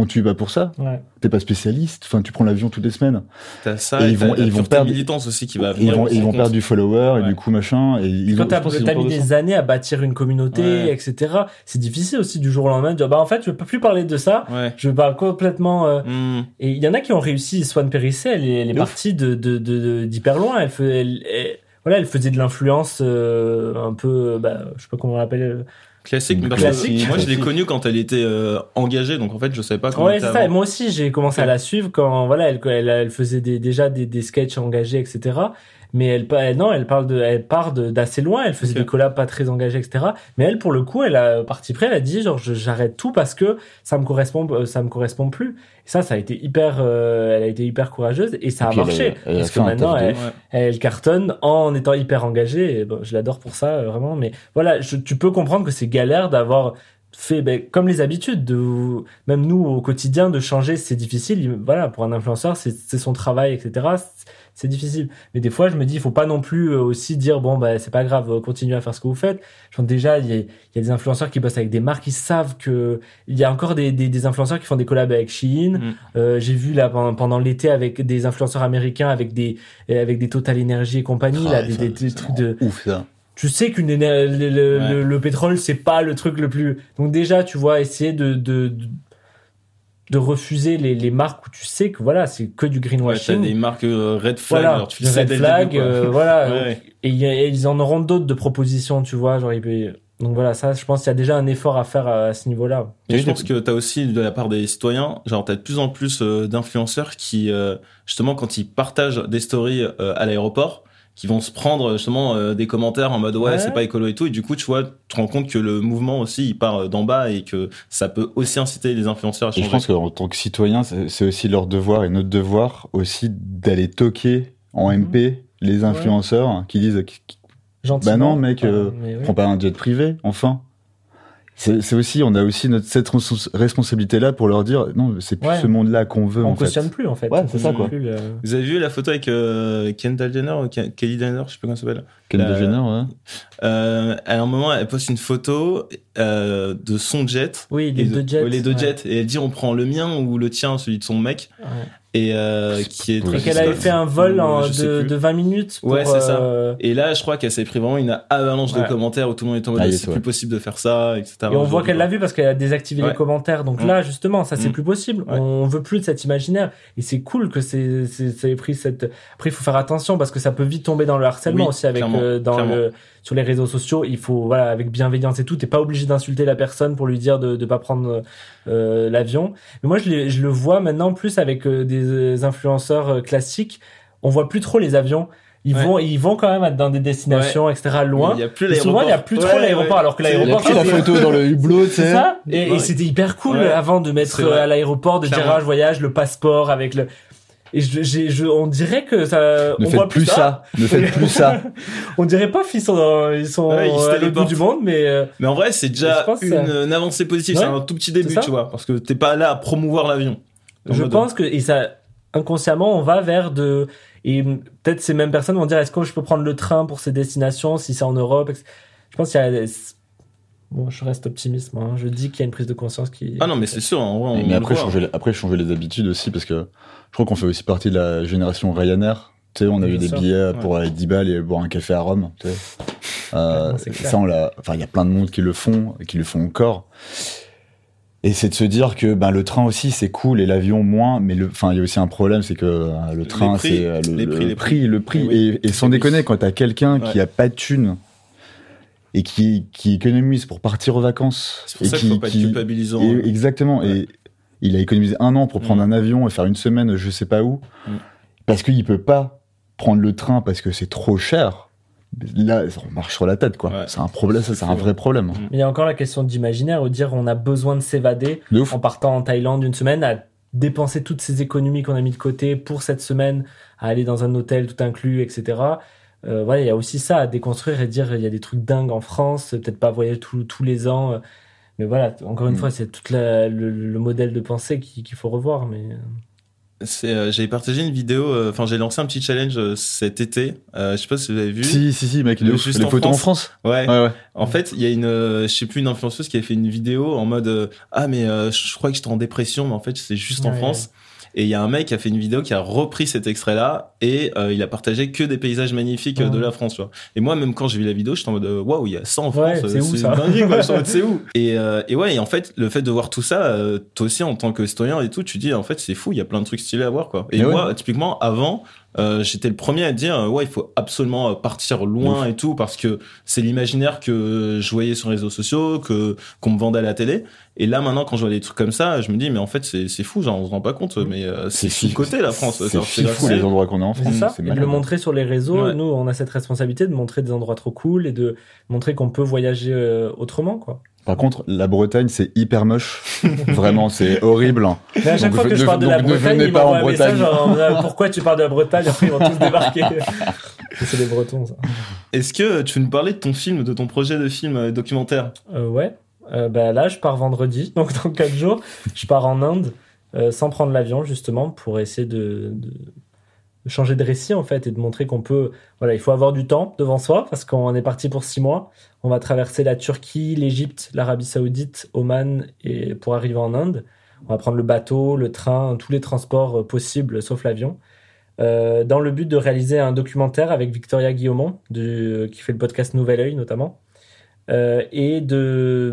On tue pas pour ça Ouais. T'es pas spécialiste Enfin, tu prends l'avion toutes les semaines. T'as ça, Et et ils vont- ils perdre- militance aussi qui va Ils venir. vont, ils vont perdre du follower et du coup machin. Et ils Quand t'as mis ça. des années à bâtir une communauté, Ouais. etc., c'est difficile aussi du jour au lendemain de dire bah en fait je veux pas plus parler de ça, Ouais. je parle complètement. euh, Hmm. Et il y en a qui ont réussi. Swan Périssé, elle est, elle partie de de de- de- d'hyper loin. Elle fait, elle, elle- voilà, elle faisait de l'influence euh, un peu, bah, je sais pas comment on l'appelle. Classique, mais Classique. que moi je l'ai connue quand elle était euh, engagée, donc en fait je savais pas comment Ouais, elle c'est ça. Et moi aussi, j'ai commencé à la suivre quand voilà, elle elle, elle faisait des, déjà des, des sketchs engagés, etc. Mais elle, non, elle parle de, elle part d'assez loin. Elle faisait des collabs pas très engagés, etc. Mais elle, pour le coup, elle a parti près. Elle a dit genre, j'arrête tout parce que ça me correspond, euh, ça me correspond plus. Et ça, ça a été hyper, euh, elle a été hyper courageuse et ça Et a marché elle parce que maintenant, de elle, cartonne en étant hyper engagée. Et bon, je l'adore pour ça, euh, vraiment. Mais voilà, je- tu peux comprendre que c'est galère d'avoir fait, ben, comme les habitudes, de, même nous au quotidien, de changer, c'est difficile. Il- Voilà, pour un influenceur, c'est son travail, etc. c'est difficile. Mais des fois, je me dis, il faut pas non plus euh, aussi dire, bon, bah, c'est pas grave, euh, continuez à faire ce que vous faites. Pense déjà, il y, y a des influenceurs qui bossent avec des marques, ils savent que il y a encore des, des, des influenceurs qui font des collabs avec Shein. Mm. Euh, j'ai vu là pendant, pendant l'été avec des influenceurs américains, avec des, avec des Total Energy et compagnie, Ah, là, des, ça, des, trucs de, Ouf, ça. tu sais qu'une le, le, Ouais. le- le pétrole c'est pas le truc le plus donc déjà tu vois essayer de de, de, de refuser les, les marques où tu sais que voilà c'est que du Ouais, t'as greenwashing des marques euh, red flag, voilà genre tu le sais red flag début, euh, voilà Ouais. et, et ils en auront d'autres de propositions tu vois genre peut- donc voilà ça je pense qu'il y a déjà un effort à faire à, à ce niveau là Et Oui, je pense que tu as aussi de la part des citoyens, genre tu as de plus en plus euh, d'influenceurs qui, euh, justement, quand ils partagent des stories euh, à l'aéroport, qui vont se prendre justement euh, des commentaires en mode ouais, Ouais. c'est pas écolo et tout, et du coup tu vois, tu te rends compte que le mouvement aussi il part euh, d'en bas et que ça peut aussi inciter les influenceurs à Et changer. je pense qu'en tant que citoyen, c'est aussi leur devoir et notre devoir aussi d'aller toquer en Mhm. MP les influenceurs qui disent qui- qui- gentiment Bah non, mec, euh, oui. prends pas un jet privé, enfin. C'est aussi, on a aussi notre, cette respons- responsabilité-là pour leur dire non, c'est plus Ouais. ce monde-là qu'on veut on en fait. cautionne plus en fait Ouais, c'est ça, quoi. le- Vous avez vu la photo avec euh, Kendall Jenner ou Ke- Kelly Jenner, je sais pas comment ça s'appelle. Kendall Euh, Jenner, ouais. Euh, à un moment, elle poste une photo euh, de son jet. oui les deux de- jets ouais, les deux ouais. jets. Et elle dit on prend le mien ou le tien, celui de son mec. Et euh, qui est et qu'elle avait fait un vol en- de, de 20 minutes pour, Ouais, c'est ça. euh, Et là, je crois qu'elle s'est pris vraiment une avalanche de Ouais. commentaires où tout le monde est en mode Ah, c'est ouais. plus possible de faire ça, etc. Et on voit qu'elle l'a vu parce qu'elle a désactivé Ouais. les commentaires. Donc Mm. là, justement, ça c'est Mm. plus possible. Ouais. On veut plus de cet imaginaire. Et c'est cool que c'est c'est ça ait pris cette. Après, il faut faire attention parce que ça peut vite tomber dans le harcèlement Oui, aussi avec euh, dans clairement. le sur les réseaux sociaux. Il faut voilà avec bienveillance et tout. T'es pas obligé d'insulter la personne pour lui dire de de pas prendre euh, l'avion. Mais moi, je, je le vois maintenant plus avec euh, des influenceurs euh, classiques. On voit plus trop les avions. Ils Ouais. vont ils vont quand même être dans des destinations etc loin. Il y a plus Et souvent, l'aéroport. il n'y a plus trop Ouais, l'aéroport, ouais. alors que C'est- Il a l'aéroport, pris la photo dans le hublot, tu c'est sais. ça et, c'était hyper cool Ouais. avant de mettre euh, à l'aéroport de dire ah, je voyage le passeport avec le et je, j'ai- je, on dirait que ça Ne on faites voit plus ça. Ne faites plus ça. on dirait pas qu'ils sont dans, ils sont Ouais, ils à l'autre bout du monde mais euh, Mais en vrai, c'est déjà Je pense que une, ça- une avancée positive. Ouais, c'est un tout petit début, tu vois. Parce que t'es pas là à promouvoir l'avion. Je mode- pense que et ça inconsciemment on va vers de et peut-être ces mêmes personnes vont dire est-ce que je peux prendre le train pour ces destinations si c'est en Europe je pense qu'il y a bon je reste optimiste moi hein. je dis qu'il y a une prise de conscience qui Ah non, mais c'est sûr. En vrai, on Mais après voit. changer, après, changer les habitudes aussi, parce que je crois qu'on fait aussi partie de la génération Ryanair. Tu sais, on a eu des sûr. billets pour aller 10 balles et boire un café à Rome. Tu sais. Euh, Ouais, ça, on l'a. Enfin, il y a plein de monde qui le font et qui le font encore. Et c'est de se dire que ben, le train aussi c'est cool et l'avion moins, mais le, enfin il y a aussi un problème, c'est que euh, le train c'est euh, le, les prix, le prix, le prix. Eh oui. Et, et sans déconner, quand t'as quelqu'un qui a pas de thunes et qui, qui économise pour partir aux vacances, C'est pour et ça qu'il faut pas qui- culpabilisant. et- exactement. Ouais. Et il a économisé un an pour prendre Mm. un avion et faire une semaine, je sais pas où, Mm. parce qu'il peut pas prendre le train parce que c'est trop cher. Là, on marche sur la tête, quoi. Ouais. C'est un problème, ça, c'est un vrai problème. Mm. Mais il y a encore la question d'imaginaire, ou dire on a besoin de s'évader De en partant en Thaïlande une semaine, à dépenser toutes ces économies qu'on a mis de côté pour cette semaine, à aller dans un hôtel tout inclus, etc. Euh, voilà, il y a aussi ça à déconstruire et dire il y a des trucs dingues en France, peut-être pas voyager tous tous les ans. euh, Mais voilà, encore une Mm. fois, c'est tout le, le modèle de pensée qui- qu'il faut revoir. Mais euh, C'est, euh, j'avais partagé une vidéo, euh, enfin j'ai lancé un petit challenge euh, cet été. Euh, je sais pas si vous avez vu. Si, si, si, mec, Le ouf. juste les en photos en France. France. Ouais. Ouais, ouais. En fait, il y a une, euh, je sais plus, une influenceuse qui a fait une vidéo en mode euh, ah mais euh, je crois que j'étais en dépression, mais en fait c'est juste en. France. Et il y a un mec qui a fait une vidéo qui a repris cet extrait-là et euh, il a partagé que des paysages magnifiques euh, de Ouais. la France. Tu vois. Et moi, même quand j'ai vu la vidéo, j'étais en mode euh, waouh, il y a ça en Ouais, France, c'est euh, où, c'est ça en mode, c'est où et, euh, et ouais, et en fait, le fait de voir tout ça, euh, toi aussi en tant que citoyen et tout, tu dis en fait c'est fou, il y a plein de trucs stylés à voir quoi. Et moi, typiquement, avant, euh, j'étais le premier à dire ouais, il faut absolument euh, partir loin et tout parce que c'est l'imaginaire que je voyais sur les réseaux sociaux, que qu'on me vendait à la télé. Et là maintenant, quand je vois des trucs comme ça, je me dis mais en fait c'est c'est fou, genre on se rend pas compte, mais euh, c'est sous côté la France. C'est grave. les endroits qu'on a en c'est France. ça, C'est et de le montrer sur les réseaux. Ouais. Nous, on a cette responsabilité de montrer des endroits trop cool et de montrer qu'on peut voyager euh, autrement, quoi. Par contre, la Bretagne, c'est hyper moche. Vraiment, c'est horrible. Mais à chaque Donc, fois que ne- je parle de la ne Bretagne, venez ils pas en m'envoient un message Bretagne. disant, pourquoi tu parles de la Bretagne Après, ils vont tous débarquer. c'est les Bretons, ça. Est-ce que tu veux nous parler de ton film, de ton projet de film euh, documentaire Euh, ouais. Euh, bah, là, je pars vendredi, donc dans 4 jours. Je pars en Inde euh, sans prendre l'avion, justement, pour essayer de, de, changer de récit en fait et de montrer qu'on peut. Voilà, il faut avoir du temps devant soi parce qu'on est parti pour six mois. On va traverser la Turquie, l'Égypte, l'Arabie Saoudite, Oman et pour arriver en Inde. On va prendre le bateau, le train, tous les transports euh, possibles sauf l'avion. Euh, dans le but de réaliser un documentaire avec Victoria Guillaumont, du, qui fait le podcast Nouvel Oeil notamment, euh, et de,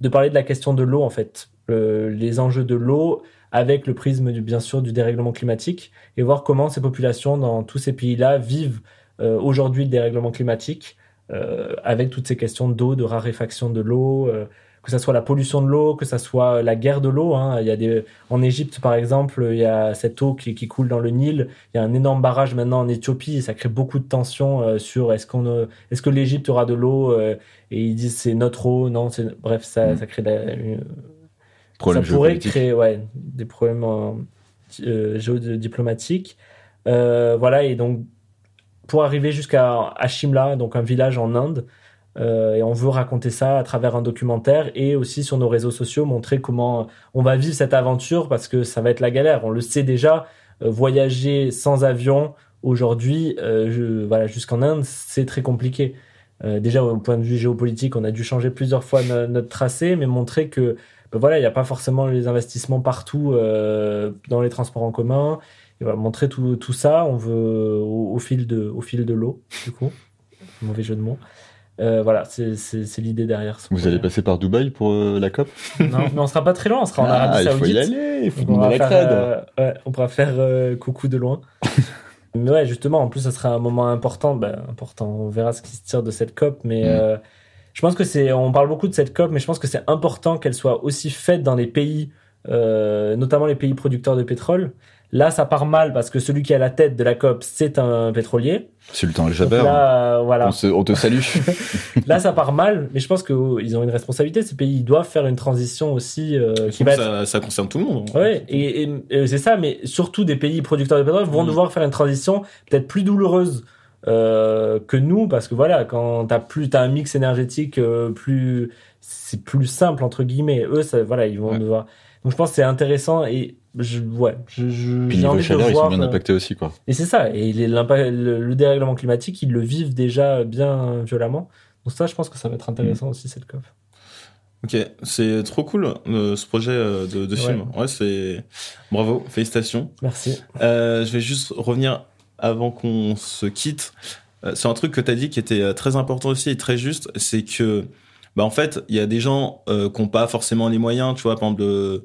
de parler de la question de l'eau en fait, le- les enjeux de l'eau avec le prisme du, bien sûr du dérèglement climatique et voir comment ces populations dans tous ces pays-là vivent euh, aujourd'hui le dérèglement climatique euh, avec toutes ces questions d'eau, de raréfaction de l'eau, euh, que ça soit la pollution de l'eau, que ça soit la guerre de l'eau. Hein. Il y a des, en Égypte par exemple, il y a cette eau qui, qui coule dans le Nil. Il y a un énorme barrage maintenant en Éthiopie et ça crée beaucoup de tensions euh, sur est-ce qu'on, euh, est-ce que l'Égypte aura de l'eau euh, et ils disent c'est notre eau, non, c'est bref ça, Mm. ça crée la- une- Problème ça pourrait créer ouais, des problèmes euh, euh, géodiplomatiques. Euh, voilà, et donc pour arriver jusqu'à à Shimla, donc un village en Inde, euh, et on veut raconter ça à travers un documentaire et aussi sur nos réseaux sociaux, montrer comment on va vivre cette aventure parce que ça va être la galère. On le sait déjà, voyager sans avion aujourd'hui, voilà, jusqu'en Inde, c'est très compliqué. Déjà au point de vue géopolitique, on a dû changer plusieurs fois no- notre tracé, mais montrer que ben voilà, il n'y a pas forcément les investissements partout euh, dans les transports en commun. Et voilà, montrer tout, tout ça, on veut au, au fil de au fil de l'eau, du coup, mauvais jeu de mots. Euh, voilà, c'est l'idée derrière. Vous allez passer par Dubaï pour euh, la COP? Non, mais on sera pas très loin, on sera en Ah, Arabie il faut Saoudite. y aller, il faut on, va la faire, ouais, on pourra faire coucou de loin. mais ouais, justement, en plus, ça sera un moment important. Ben, important, on verra ce qui se tire de cette COP. Mais Mm. Je pense que c'est. On parle beaucoup de cette COP, mais je pense que c'est important qu'elle soit aussi faite dans les pays, euh, notamment les pays producteurs de pétrole. Là, ça part mal parce que celui qui est à la tête de la COP, c'est un pétrolier. Sultan Donc Al-Jaber, là, euh, voilà. on, se- on te salue. Là, ça part mal, mais je pense qu'ils ont une responsabilité. Ces pays ils doivent faire une transition aussi euh, qui va être ça, ça concerne tout le monde. hein. Ouais, et, et- et c'est ça, mais surtout des pays producteurs de pétrole vont devoir faire une transition peut-être plus douloureuse euh, que nous, parce que voilà, quand t'as plus, t'as un mix énergétique euh, plus, c'est plus simple entre guillemets. Eux, ça, voilà, ils vont Ouais. devoir. Donc je pense que c'est intéressant et je, ouais, je, je Puis niveau chaleur, ils sont bien euh, impactés aussi, quoi. et c'est ça, et l'impact- le, le dérèglement climatique, ils le vivent déjà bien violemment. Donc ça, je pense que ça va être intéressant aussi cette COP. Ok, c'est trop cool euh, ce projet euh, de, de Ouais. film. Ouais, c'est bravo, félicitations. Merci. Euh, je vais juste revenir avant qu'on se quitte. Euh, c'est un truc que tu as dit qui était euh, très important aussi et très juste, c'est que bah en fait, il y a des gens euh, qui n'ont pas forcément les moyens, tu vois, par exemple de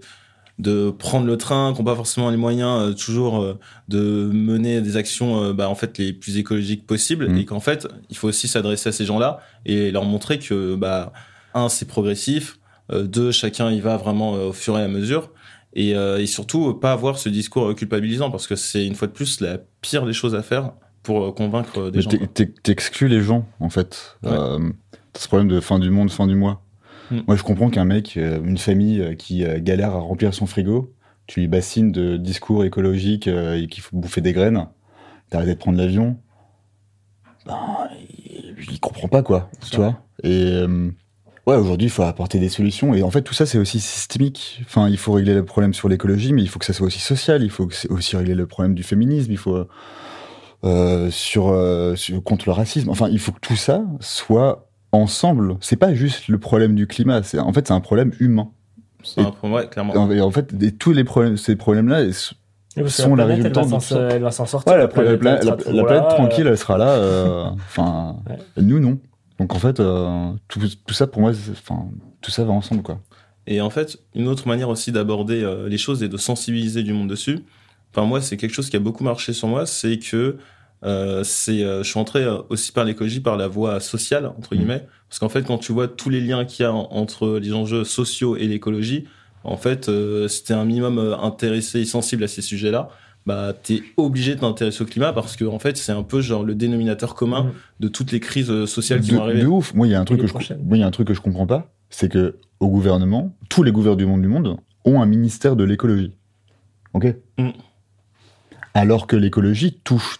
de prendre le train, qui n'ont pas forcément les moyens euh, toujours euh, de mener des actions euh, bah, en fait les plus écologiques possibles Mhm. et qu'en fait, il faut aussi s'adresser à ces gens-là et leur montrer que bah un c'est progressif, euh, deux chacun y va vraiment euh, au fur et à mesure et, euh, et surtout euh, pas avoir ce discours euh, culpabilisant parce que c'est une fois de plus la pire des choses à faire pour euh, convaincre des Mais gens. T'exclus les gens, en fait. Ouais. Euh, t'as ce problème de fin du monde, fin du mois. Mm. Moi, je comprends qu'un mec, une famille qui galère à remplir son frigo, tu lui bassines de discours écologiques et qu'il faut bouffer des graines, t'arrêtes de prendre l'avion, ben, il, comprend pas, quoi. Tu vois Et euh, ouais, aujourd'hui, il faut apporter des solutions. Et en fait, tout ça, c'est aussi systémique. Enfin, il faut régler le problème sur l'écologie, mais il faut que ça soit aussi social. Il faut aussi régler le problème du féminisme. Il faut euh, sur, euh, sur- contre le racisme. Enfin, il faut que tout ça soit ensemble. C'est pas juste le problème du climat. C'est en fait, c'est un problème humain. C'est un problème, ouais, clairement. Et en, et en fait, tous les problèmes, ces problèmes-là, sont- la planète, elle va résultante. Elle va s'en sortir. Ouais, la, planète, la- la- la planète là, tranquille, euh, elle sera là. euh, Enfin, Ouais. nous non. Donc en fait, euh, tout, tout ça pour moi, enfin, tout ça va ensemble quoi. Et en fait, une autre manière aussi d'aborder euh, les choses et de sensibiliser du monde dessus, enfin moi, c'est quelque chose qui a beaucoup marché sur moi, c'est que euh, c'est, euh, je suis entré euh, aussi par l'écologie par la voie sociale entre Mhm. guillemets, parce qu'en fait, quand tu vois tous les liens qu'il y a en- entre les enjeux sociaux et l'écologie, en fait, si t'es un minimum intéressé et sensible à ces sujets-là, bah t'es obligé de t'intéresser au climat parce que en fait, c'est un peu genre le dénominateur commun Mhm. de toutes les crises euh, sociales qui de, vont arriver. de ouf. Moi, il y a un truc les que je, prochaines. moi, il y a un truc que je comprends pas, c'est que au gouvernement, tous les gouvernements du monde ont un ministère de l'écologie. Ok. Mm. Alors que l'écologie touche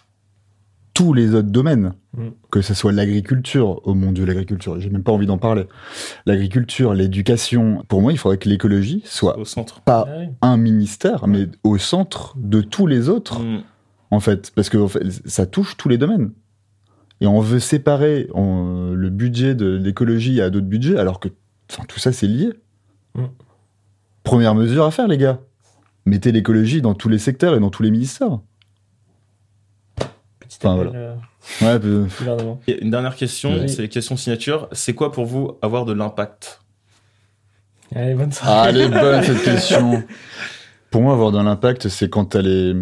tous les autres domaines, Mm. que ce soit l'agriculture, oh mon dieu, l'agriculture, j'ai même pas envie d'en parler. L'agriculture, l'éducation, pour moi, il faudrait que l'écologie soit au centre. pas Ah un ministère, mais au centre de tous les autres. Mm. en fait, parce que en fait, ça touche tous les domaines. Et on veut séparer on- le budget de l'écologie à d'autres budgets, alors que tout ça, c'est lié. Mm. Première mesure à faire, les gars. Mettez l'écologie dans tous les secteurs et dans tous les ministères. Petit Enfin, appel voilà. euh, Ouais, euh, gouvernement. Et une dernière question, Oui. c'est les questions signature. C'est quoi pour vous avoir de l'impact? Allez, bonne soirée. Ah, elle est bonne cette question. Pour moi, avoir de l'impact, c'est quand t'as les,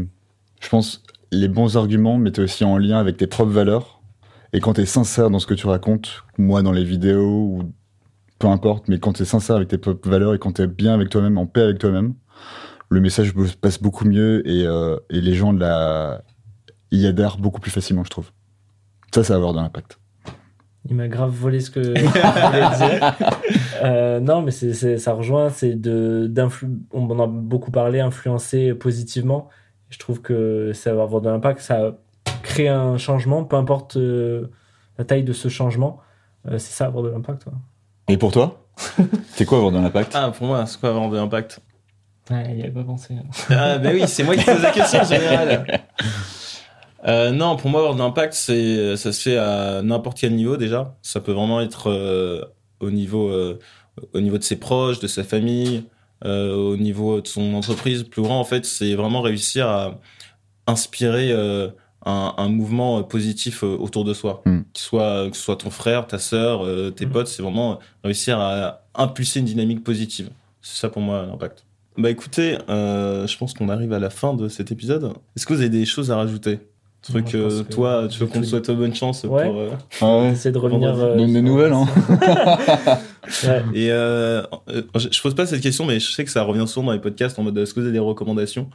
je pense, les bons arguments, mais t'es aussi en lien avec tes propres valeurs. Et quand t'es sincère dans ce que tu racontes, moi dans les vidéos ou peu importe, mais quand t'es sincère avec tes propres valeurs et quand t'es bien avec toi-même, en paix avec toi-même, le message passe beaucoup mieux et, euh, et les gens de la, y adhèrent beaucoup plus facilement, je trouve. Ça, ça va avoir de l'impact. Il m'a grave volé ce que je voulais dire. Euh, non, mais c'est, c'est- ça rejoint, c'est de, d'influ- on en a beaucoup parlé, influencer positivement. Je trouve que ça va avoir de l'impact, ça crée un changement, peu importe euh, la taille de ce changement. Euh, c'est ça, avoir de l'impact. Et pour toi? C'est quoi avoir de l'impact? Ah, pour moi, c'est quoi avoir de l'impact? Ouais, il n'y avait pas pensé. hein. Ah, bah oui, c'est moi qui pose la question en général. Euh, non, pour moi, avoir de l'impact, c'est, ça se fait à n'importe quel niveau déjà. Ça peut vraiment être euh, au niveau, euh, au niveau de ses proches, de sa famille, euh, au niveau de son entreprise. Plus grand, en fait, c'est vraiment réussir à inspirer euh, un, un mouvement euh, positif autour de soi. Mm. Que, ce soit, que ce soit ton frère, ta sœur, euh, tes Mm. potes, c'est vraiment réussir à impulser une dynamique positive. C'est ça pour moi l'impact. Bah écoutez, euh, je pense qu'on arrive à la fin de cet épisode. Est-ce que vous avez des choses à rajouter? Truc, euh, toi, tu veux qu'on te souhaite bonne chance Ouais. pour. euh, Ah ouais. Essayer de revenir. Euh, Donne des nouvelles, hein. Ouais. Et euh, je, je pose pas cette question, mais je sais que ça revient souvent dans les podcasts en mode est-ce que vous avez des recommandations?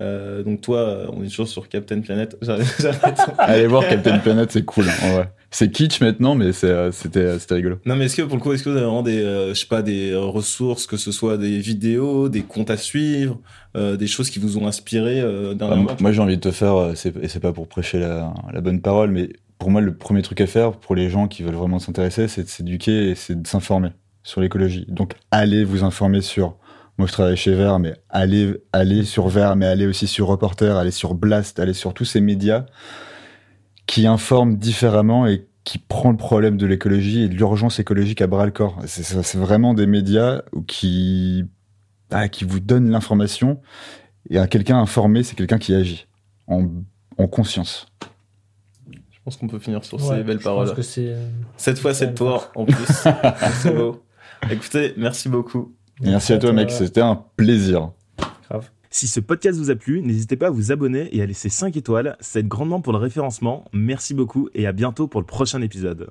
Euh, Donc toi, euh, on est toujours sur Captain Planet. Allez voir Captain Planet, c'est cool. hein. C'est kitsch maintenant, mais euh, c'était, rigolo. non, mais est-ce que pour le coup, est-ce que vous avez vraiment des, euh, je sais pas, des ressources, que ce soit des vidéos, des comptes à suivre, euh, des choses qui vous ont inspiré euh, Ah, dernièrement moi, moi, j'ai envie de te faire, et c'est pas pour prêcher la, la bonne parole, mais pour moi, le premier truc à faire pour les gens qui veulent vraiment s'intéresser, c'est de s'éduquer et c'est de s'informer sur l'écologie. Donc, allez vous informer sur. Moi, je travaille chez Vert, mais allez, allez sur Vert, mais allez aussi sur Reporter, allez sur Blast, allez sur tous ces médias qui informent différemment et qui prend le problème de l'écologie et de l'urgence écologique à bras le corps. C'est, vraiment des médias qui, ah, qui vous donnent l'information et un quelqu'un informé, c'est quelqu'un qui agit en, en conscience. Je pense qu'on peut finir sur Ouais, ces belles je paroles. pense que c'est. euh, Cette fois, c'est c'est toi en plus. c'est beau. Écoutez, merci beaucoup. Merci à toi, mec. C'était un plaisir. Grave. Si ce podcast vous a plu, n'hésitez pas à vous abonner et à laisser 5 étoiles, ça aide grandement pour le référencement. Merci beaucoup et à bientôt pour le prochain épisode.